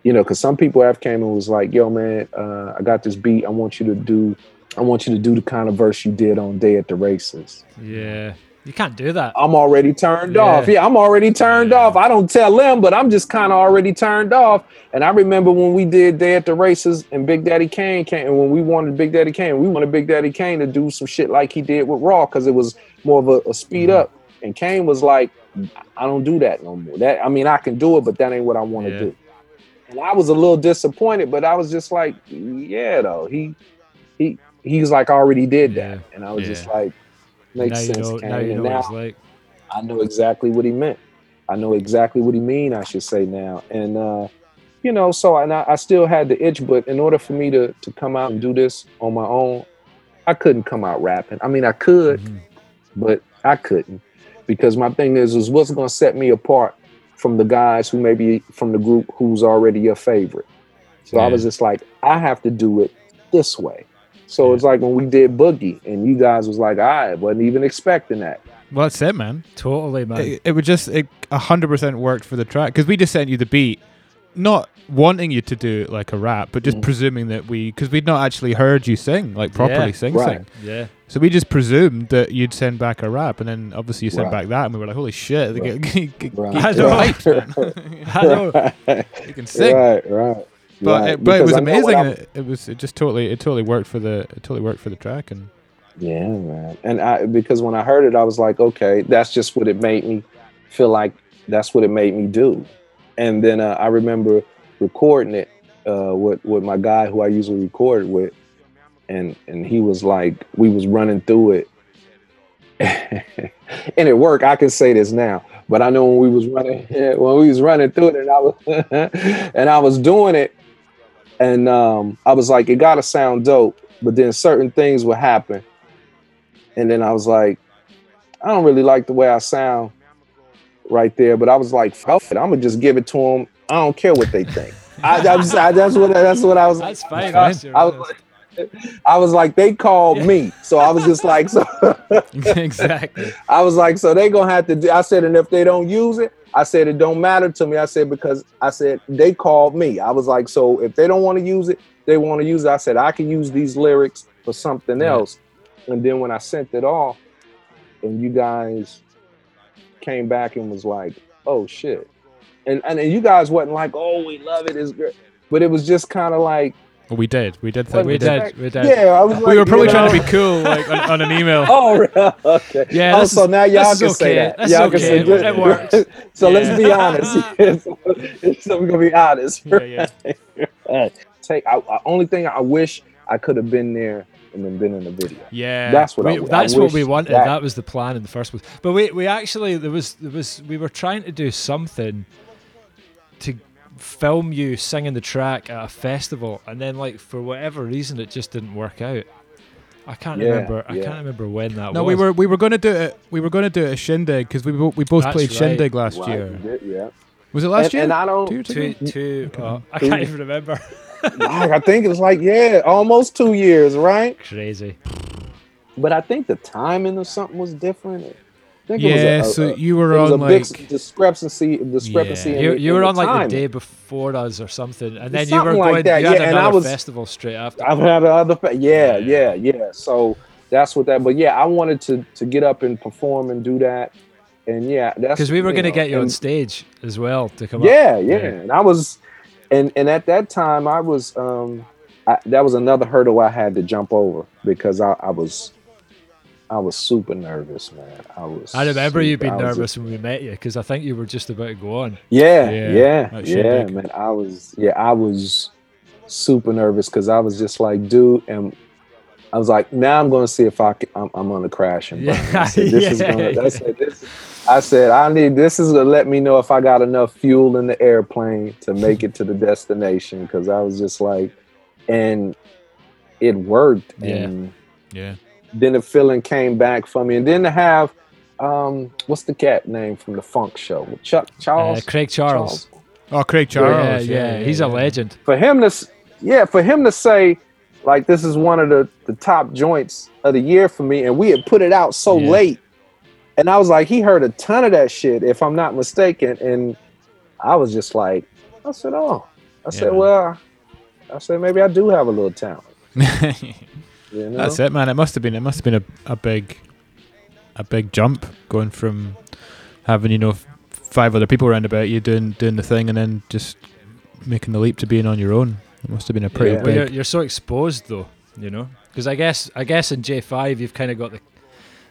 you know, because some people have came and was like, yo, man, uh, I got this beat. I want you to do, I want you to do the kind of verse you did on Day at the Races. Yeah. You can't do that. I'm already turned Yeah. off. Yeah, I'm already turned off. I don't tell them, but I'm just kind of already turned off. And I remember when we did Day at the Races and Big Daddy Kane came, and when we wanted Big Daddy Kane, we wanted Big Daddy Kane to do some shit like he did with Raw because it was more of a, a speed Mm-hmm. up. And Kane was like, I don't do that no more. That I mean, I can do it, but that ain't what I want to Yeah. do. And I was a little disappointed, but I was just like, yeah, though. He he he was like, already did that. And I was just Yeah. like, makes now you sense. know, Kane. now you And know now- like. I know exactly what he meant. I know exactly what he mean. I should say now, and uh, you know, so and I, I still had the itch, but in order for me to to come out and do this on my own, I couldn't come out rapping. I mean, I could, Mm-hmm. but I couldn't because my thing is, is what's going to set me apart from the guys who may be from the group who's already your favorite. So I was just like, I have to do it this way. So it's like when we did Boogie, and you guys was like, I wasn't even expecting that. Well, that's it, man. Totally, man. It, it would just it hundred percent worked for the track because we just sent you the beat, not wanting you to do like a rap, but just Mm. presuming that we because we'd not actually heard you sing like properly Yeah, sing right. sing. Yeah. So we just presumed that you'd send back a rap, and then obviously you sent Right. back that, and we were like, "Holy shit!" they Right. get- get- get- Right. get I the know. pipes. I know. Right. You can sing. Right, right. But right. it, but it was I know what amazing. It, it was it just totally it totally worked for the it totally worked for the track and Yeah, man. And I because when I heard it, I was like, okay, that's just what it made me feel like. That's what it made me do. And then uh, I remember recording it uh, with with my guy who I usually record with, and and he was like, we was running through it, and it worked. I can say this now, but I know when we was running when we was running through it, and I was and I was doing it, and um, I was like, it gotta sound dope, but then certain things would happen, and then I was like, I don't really like the way I sound right there, but I was like, fuck it, I'm gonna just give it to them. I don't care what they think. I, was, I, that's what that's what I was. That's fine. I, that's I was like, I was like, they called me, so I was just like, so exactly. I was like, so they gonna have to do. I said, and if they don't use it, I said it don't matter to me. I said because I said they called me. I was like, so if they don't want to use it, they want to use it. I said I can use these lyrics for something else. And then when I sent it off, and you guys came back and was like, oh shit, and and, and you guys wasn't like, oh we love it, it's great, but it was just kind of like. we did we did We did. We did. Yeah, I was we were probably you trying to be cool like on, on an email. Oh, okay. Yeah, Oh, so is- now y'all can is say okay. that. That's y'all can say okay. good. It works. so Yeah. let's be honest. so we're gonna be honest. Yeah, Right. Take. I, I, only thing I wish I could have been there and then been in the video. Yeah, That's what We- I that's what we wanted. that- That was the plan in the first place. But we we actually there was there was we were trying to do something to film you singing the track at a festival, and then like for whatever reason it just didn't work out. I can't Yeah, remember. I can't remember when that was. No, was. we were we were going to do it. We were going to do it at Shindig because we we both That's played right. Shindig last Right, year. did, yeah. Was it last And- year? and I don't- Two years two ago? two. uh, I can't even remember. Like, I think it's like yeah, almost two years, right? Crazy. But I think the timing of something was different. I think it Yeah, was a, so you were on, a big like- discrepancy. Discrepancy. in You, you in were the on like timing. the day before us or something, and then you Something were like going. that, You had yeah, and I was- festival straight after. I've had other, fe- yeah, yeah, yeah. So that's what that. But yeah, I wanted to to get up and perform and do that, and yeah, that's Because we were going to get you on stage as well to come Yeah, up. yeah, and I was, and and at that time I was, um, I, that was another hurdle I had to jump over because I, I was, I was super nervous, man. I was. I remember you being nervous when we met you because I think you were just about to go on. Yeah, Yeah, yeah, yeah, man. I was, yeah, I was super nervous because I was just like, dude, and I was like, now I'm going to see if I can, I'm, I'm going to crash and burn. I said, this is Yeah. going to, I said, this, I said, I need, this is going to let me know if I got enough fuel in the airplane to make it to the destination. Cause I was just like, and it worked. Yeah. And Yeah. then the feeling came back for me. And then to have, um, what's the cat name from the funk show? Chuck Charles? Uh, Craig Charles. Oh, Craig Yeah, Charles. yeah, he's a legend. for him to yeah for him to say like this is one of the the top joints of the year for me and we had put it out so Yeah. late and i was like he heard a ton of that shit if i'm not mistaken and i was just like i said oh i said well i said maybe i do have a little talent you know? That's it, man. It must have been. It must have been a, a big, a big jump going from having you know five other people around about you doing doing the thing and then just making the leap to being on your own. It must have been a pretty But you're, you're so exposed though, you know, because I guess I guess in J five you've kind of got the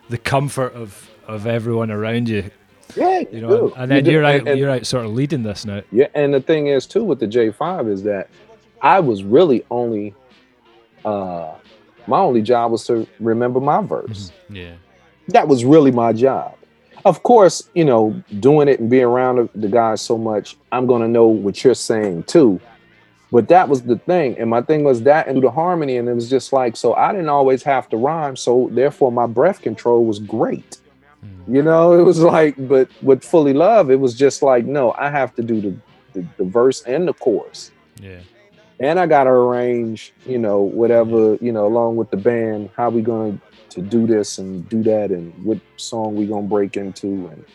the comfort of of everyone around you. Yeah, you know, do. and then You do, you're out and- and- you're out sort of leading this now. Yeah, and the thing is too with the J5 is that I was really only uh my only job was to remember my verse. Yeah. That was really my job. Of course, you know, doing it and being around the, the guys so much, I'm gonna know what you're saying too. But that was the thing. And my thing was that and the harmony. And it was just like, so I didn't always have to rhyme. So therefore my breath control was great. You know, it was like, but with Fullee Love, it was just like, no, I have to do the, the, the verse and the chorus. Yeah. And I got to arrange, you know, whatever, you know, along with the band, how we going to to do this and do that and what song we going to break into. And,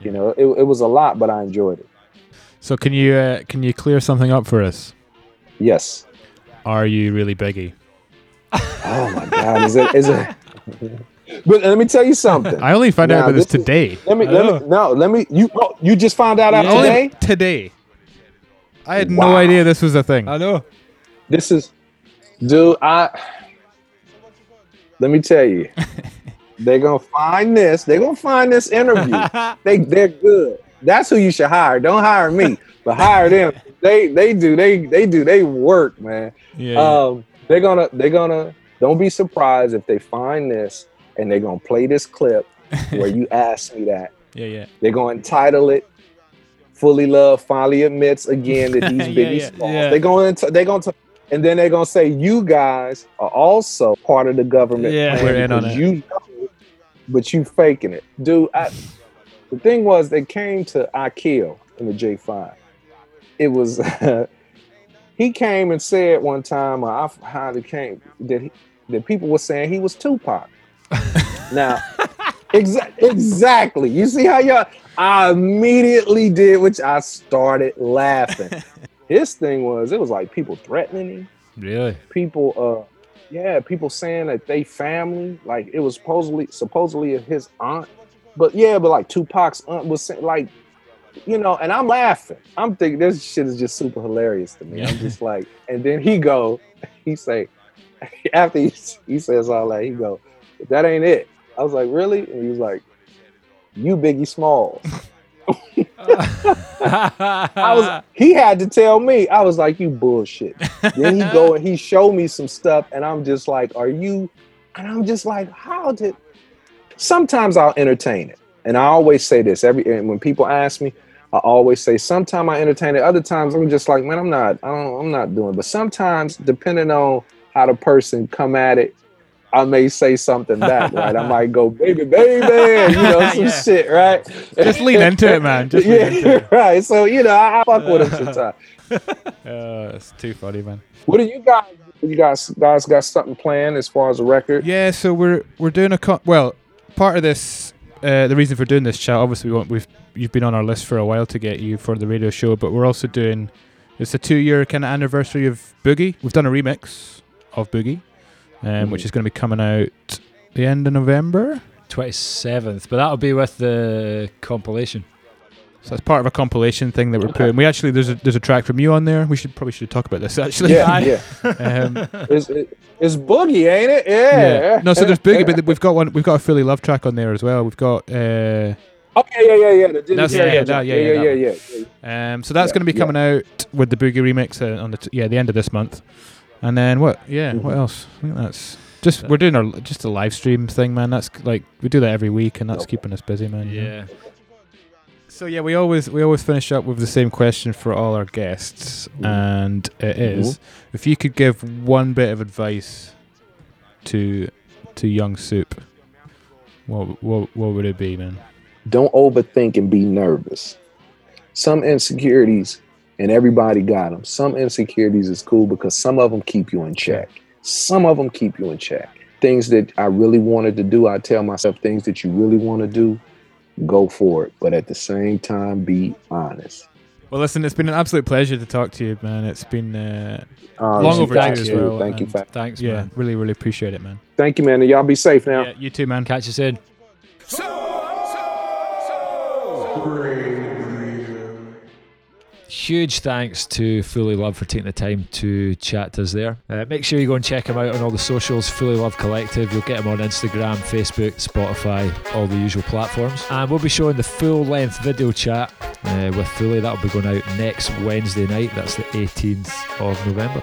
you know, it, it was a lot, but I enjoyed it. So can you uh, can you clear something up for us? Yes. Are you really biggie? Oh my God. Is it, is it, but let me tell you something. I only found out Now, about this is- today. let me, let me, oh. no, let me, you, oh, you just found out out Only today? Today. I had Wow. no idea this was a thing. I know. This is, dude. I let me tell you, they're gonna find this. They're gonna find this interview. they they're good. That's who you should hire. Don't hire me, but hire them. They they do they they do they work, man. Yeah. Um, they're gonna they're gonna. Don't be surprised if they find this and they're gonna play this clip where you asked me that. Yeah, yeah. They're gonna title it "Fullee Love." Finally admits again that he's Yeah, Biggie yeah, Smalls. yeah. They're going to they're going to, and then they're gonna say you guys are also part of the government. Yeah. We're in on it. You know, but you faking it, dude. I, the thing was, they came to IKEA in the J5. It was. he came and said one time, or I, it came that he, that people were saying he was Tupac. now, exa- exactly. You see how y'all? I immediately did, which I started laughing. His thing was, it was like people threatening him. Really? People, uh, yeah, people saying that they family, like it was supposedly supposedly his aunt, but yeah, but like Tupac's aunt was saying, like, you know, and I'm laughing. I'm thinking this shit is just super hilarious to me. I'm just like, and then he go, he say, after he, he says all that, he go, that ain't it. I was like, really? And he was like, you Biggie Smalls. I was he had to tell me. I was like, you bullshit. then he go and he show me some stuff, and I'm just like, are you? And I'm just like, how did sometimes I'll entertain it. And I always say this every and when people ask me, I always say sometimes I entertain it. Other times I'm just like, man, I'm not, I don't, I'm not doing. it. But sometimes, depending on how the person come at it, I may say something back, right? I might go, baby, baby, you know, some Yeah. shit, right? Just lean into it, man. Just lean yeah, into it. right. So you know, I, I fuck with him sometimes. Uh, it's too funny, man. What do you guys? You guys, guys got something planned as far as a record? Yeah, so we're we're doing a co- well. Part of this, uh, the reason for doing this chat, obviously, we want, we've you've been on our list for a while to get you for the radio show, but we're also doing it's a two year kind of anniversary of Boogie. We've done a remix of Boogie, um, which Mhm. is going to be coming out the end of November. 27th, but that'll be with the compilation. So that's part of a compilation thing that we're putting. We actually there's a there's a track from you on there. We should probably should talk about this actually. Yeah, yeah. um, It's, it's Boogie, ain't it? Yeah. yeah. No, so there's Boogie, but we've got one. We've got a Fullee Love track on there as well. We've got. Uh, Oh yeah, yeah, yeah, yeah. That's, yeah, Terry yeah, yeah, yeah, yeah, yeah, yeah, yeah. Um, so that's Yeah, going to be yeah. coming out with the Boogie remix uh, on the t- yeah the end of this month, and then what? Yeah, what Mm-hmm. else? I think that's just we're doing our just a live stream thing, man. That's like we do that every week, and that's keeping us busy, man. you know? Yeah. So yeah, we always we always finish up with the same question for all our guests, and it is: if you could give one bit of advice to to young Soup, what what what would it be, man? Don't overthink and be nervous. Some insecurities, and everybody got them. Some insecurities is cool because some of them keep you in check. Some of them keep you in check. Things that I really wanted to do, I tell myself things that you really want to do, go for it. But at the same time, be honest. Well, listen, it's been an absolute pleasure to talk to you, man. It's been uh, Uh, long thank overdue as you. well. Thank you for- Thanks, yeah, man. really, really appreciate it, man. Thank you, man. And y'all be safe now. Yeah, you too, man. Catch you soon. Huge thanks to Fullee Love for taking the time to chat to us there. Uh, make sure you go and check him out on all the socials, Fullee Love Collective. You'll get him on Instagram, Facebook, Spotify, all the usual platforms. And we'll be showing the full length video chat uh, with Fullee. That'll be going out next Wednesday night. That's the 18th of November.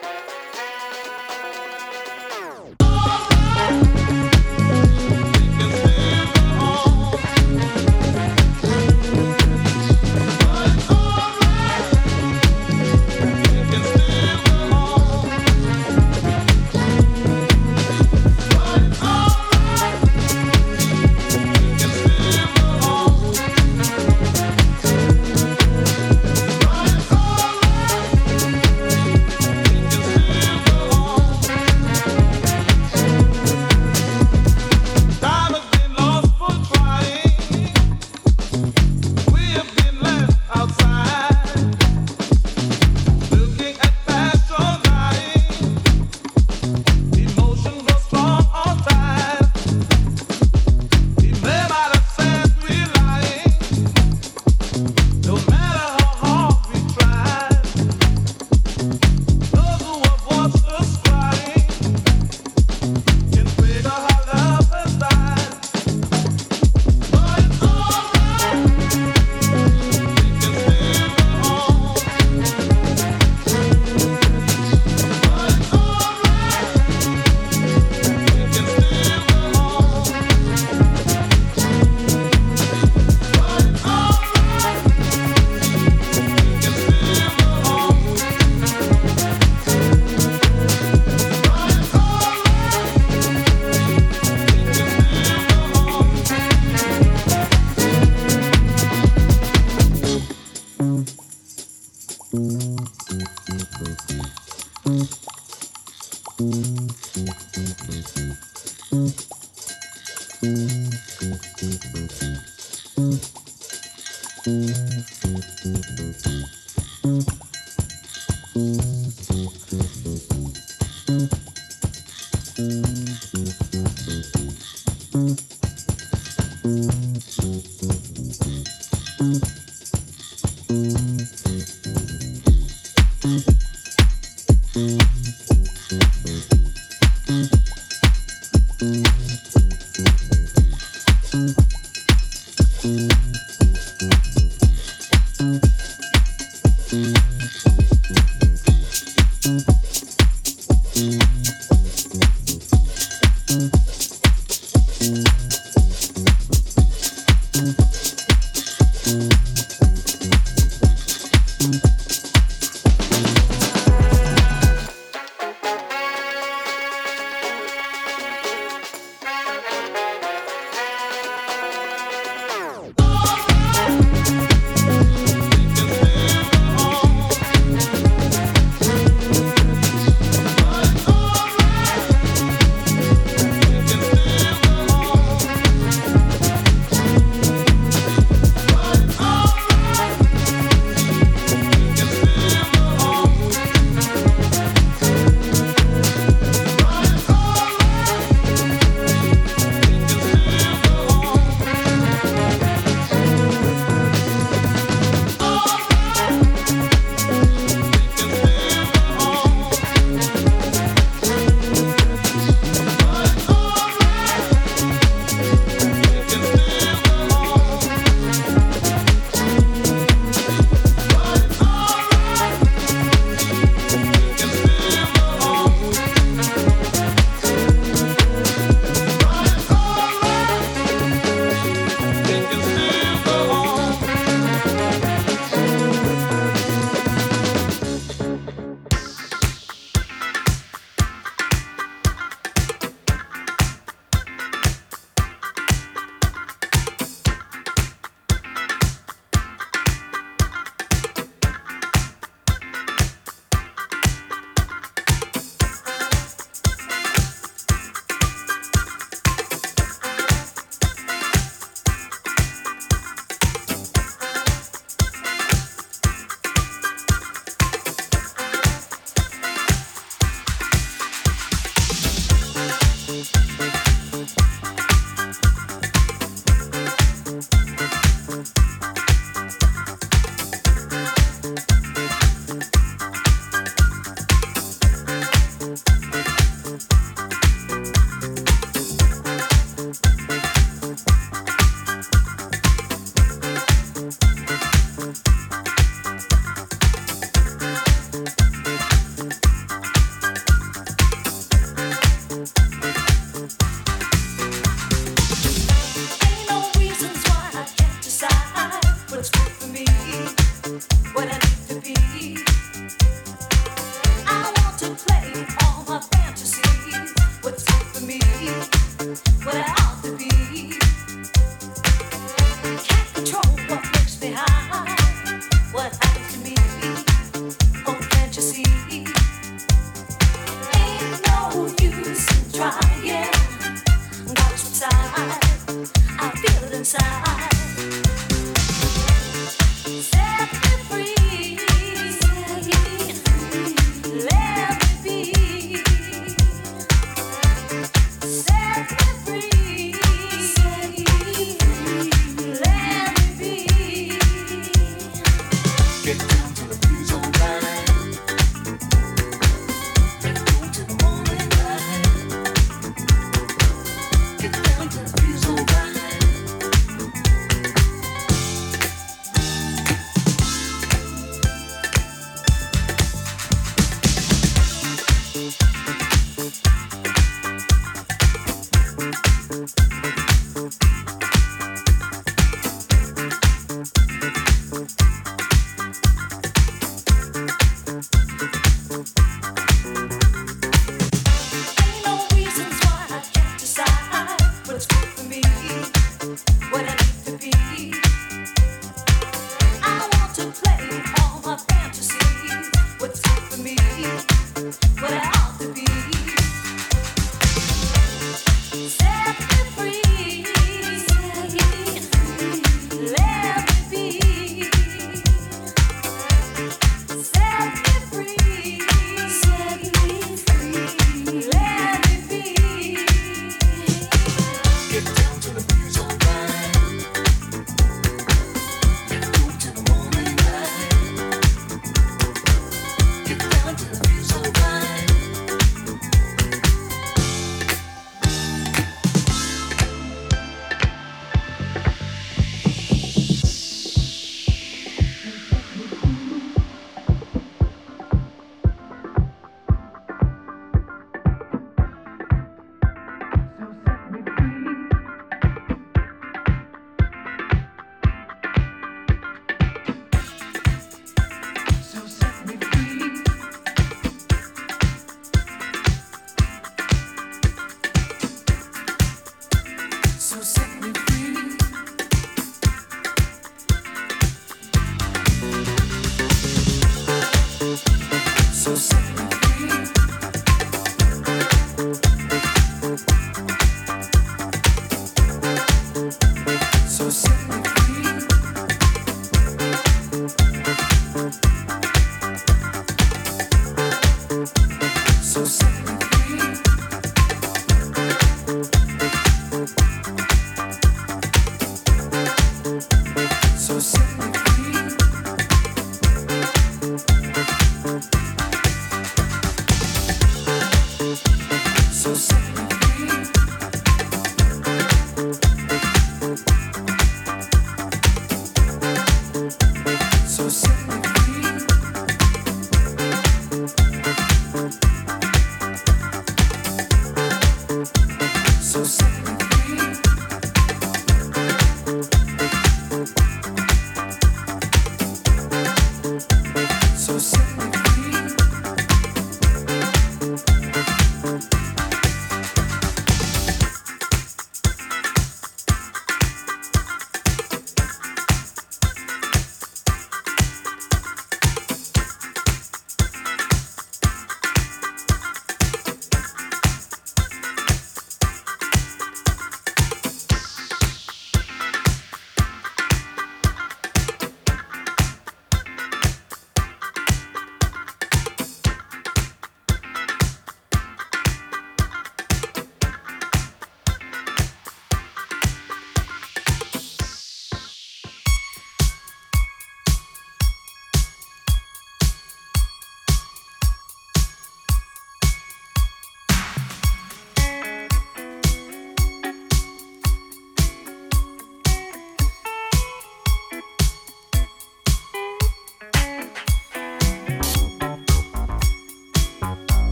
He's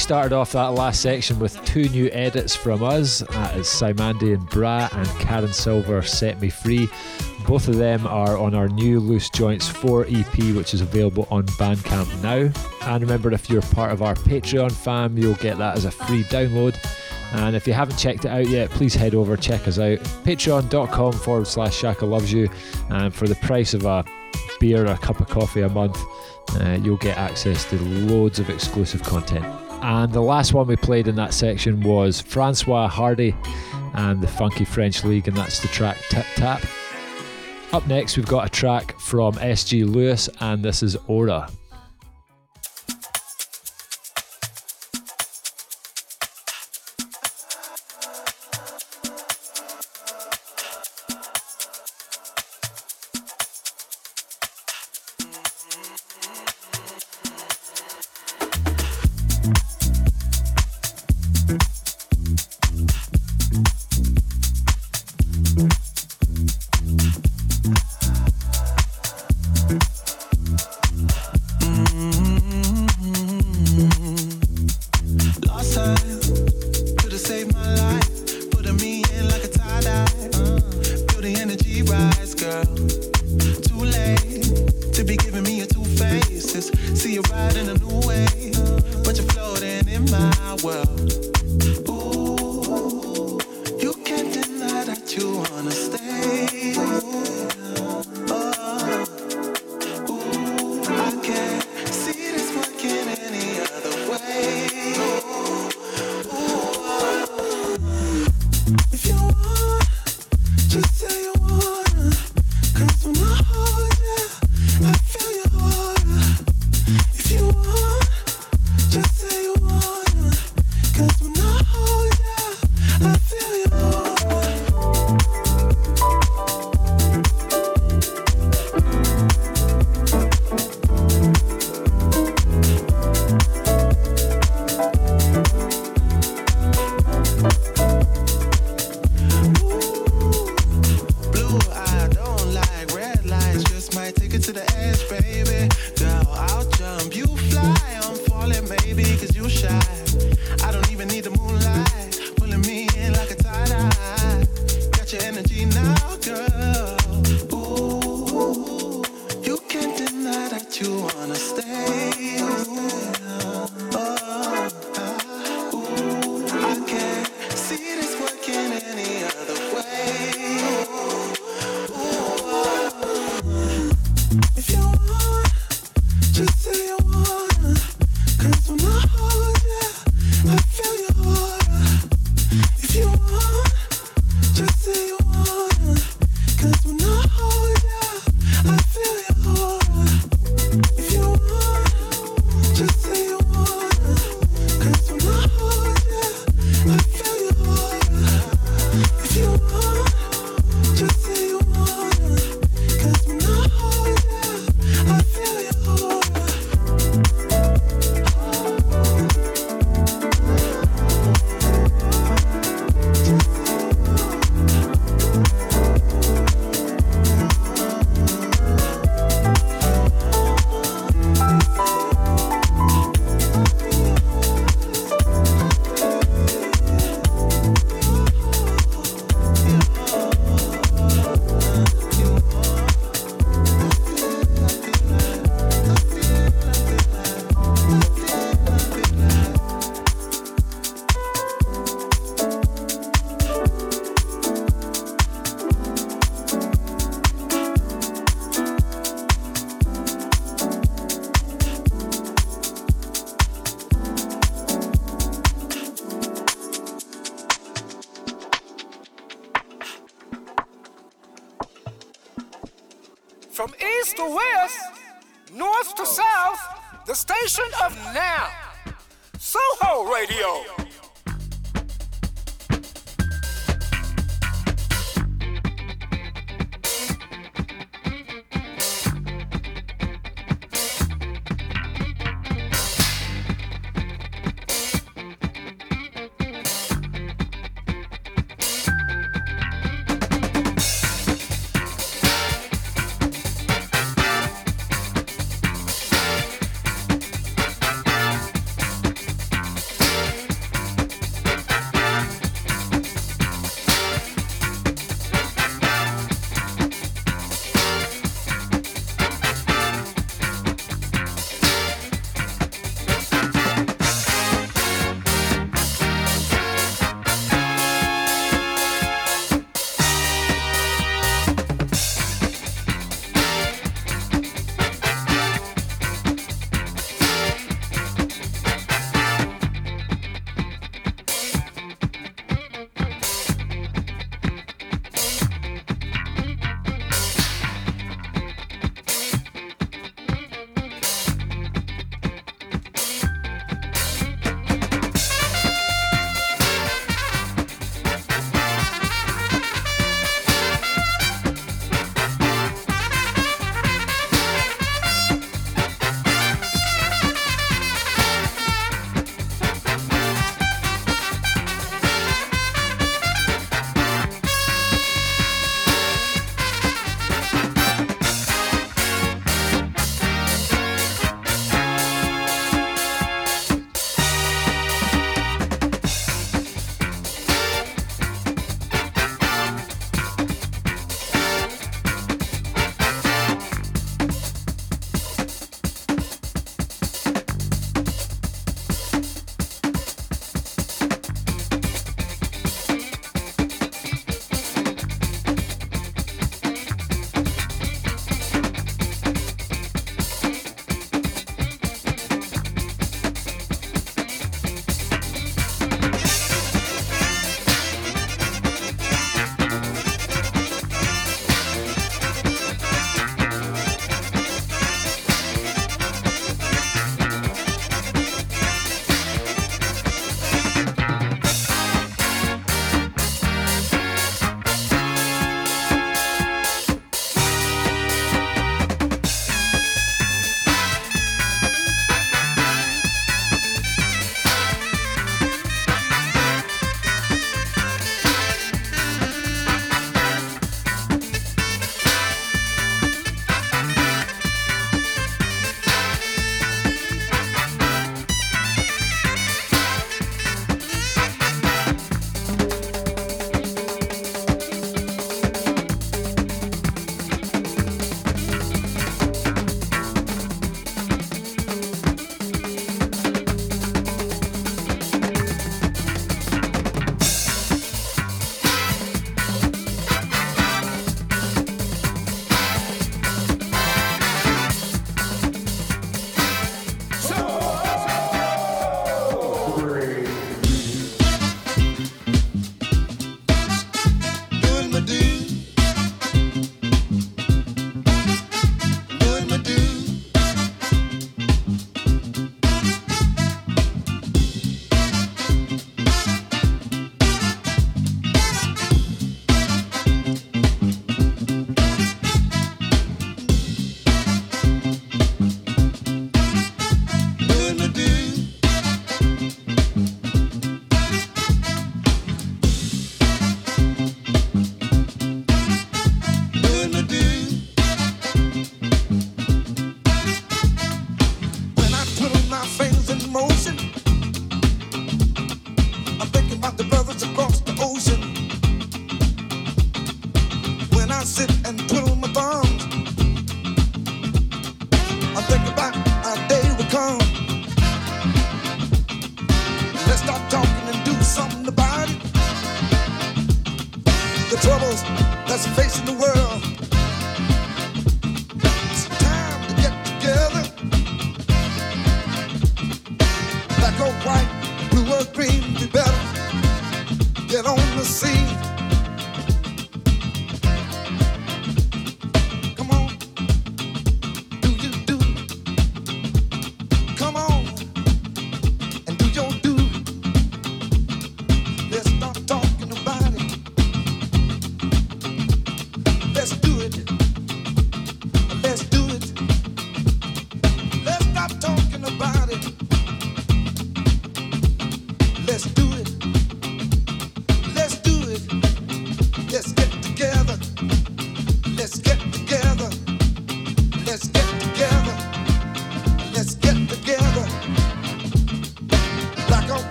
started off that last section with two new edits from us. That is Simandi and Bra and Karen Silver Set Me Free. Both of them are on our new Loose Joints 4 EP, which is available on Bandcamp now. And remember, if you're part of our Patreon fam, you'll get that as a free download. And if you haven't checked it out yet, please head over, check us out. Patreon.com forward slash Shaka Loves You. And for the price of a beer or a cup of coffee a month, uh, you'll get access to loads of exclusive content. And the last one we played in that section was Francois Hardy and the Funky French League, and that's the track Tip Tap. Up next, we've got a track from SG Lewis, and this is Aura.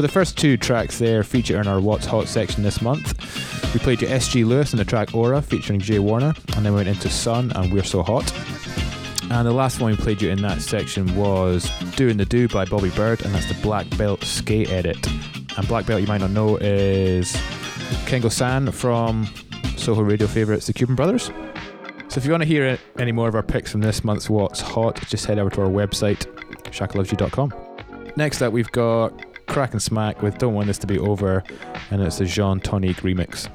So the first two tracks there feature in our What's Hot section this month. We played to SG Lewis and the track Aura featuring Jay Warner, and then we went into Sun and We're So Hot. And the last one we played you in that section was Doing the Do by Bobby Bird, and that's the Black Belt Skate Edit. And Black Belt, you might not know, is Kengo San from Soho Radio favourites, the Cuban Brothers. So if you want to hear any more of our picks from this month's What's Hot, just head over to our website, shakalovesyou.com. Next up, we've got Kraak & Smaak with Don't Want This to Be Over, and it's a Jean Tonique remix.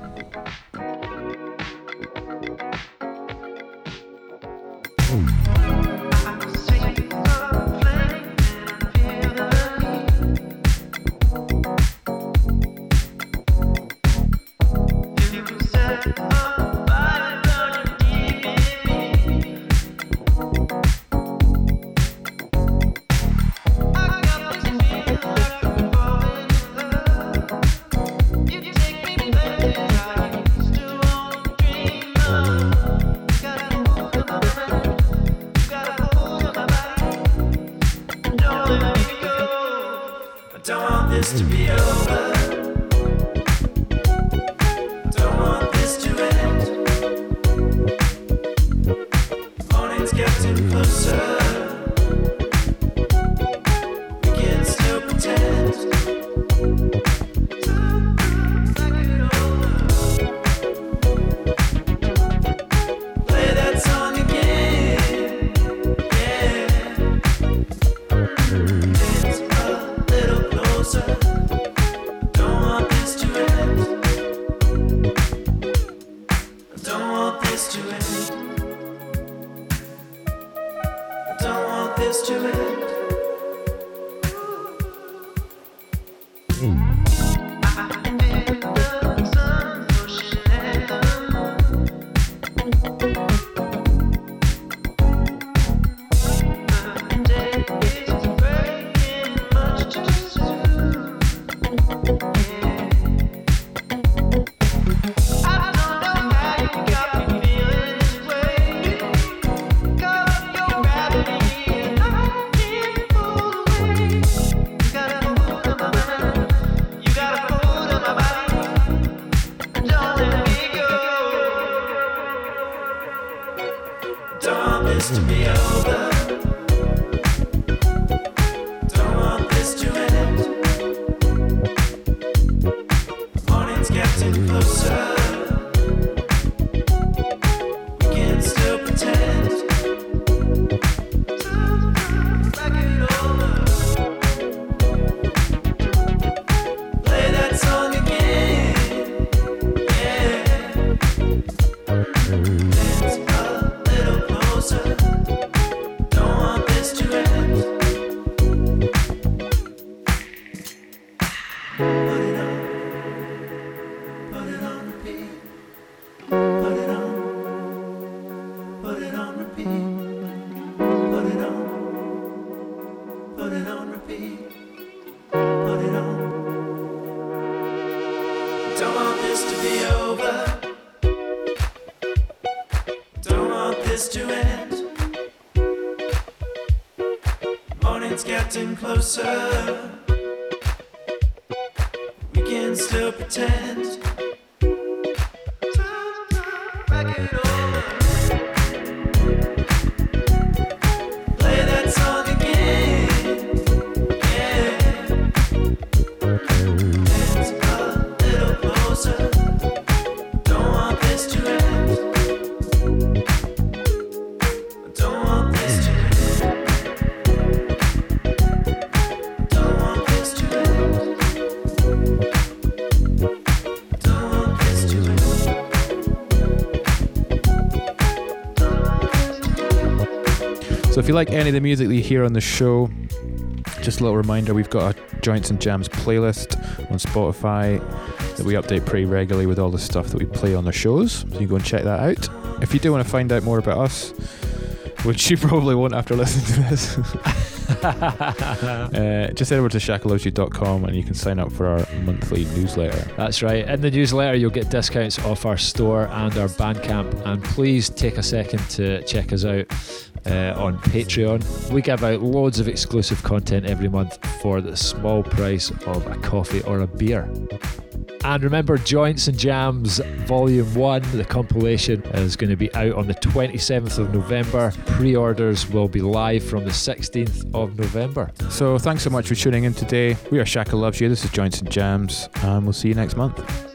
Like any of the music that you hear on the show, just a little reminder we've got a Joints and Jams playlist on Spotify that we update pretty regularly with all the stuff that we play on the shows. So you can go and check that out. If you do want to find out more about us, which you probably won't after listening to this, uh, just head over to shakalovesyou.com and you can sign up for our monthly newsletter. That's right. In the newsletter, you'll get discounts off our store and our Bandcamp. And please take a second to check us out uh, on Patreon. We give out loads of exclusive content every month for the small price of a coffee or a beer. And remember, Joints and Jams Volume 1, the compilation, is going to be out on the 27th of November. Pre orders will be live from the 16th of November. So thanks so much for tuning in today. We are Shaka Loves You. This is Joints and Jams, and we'll see you next month.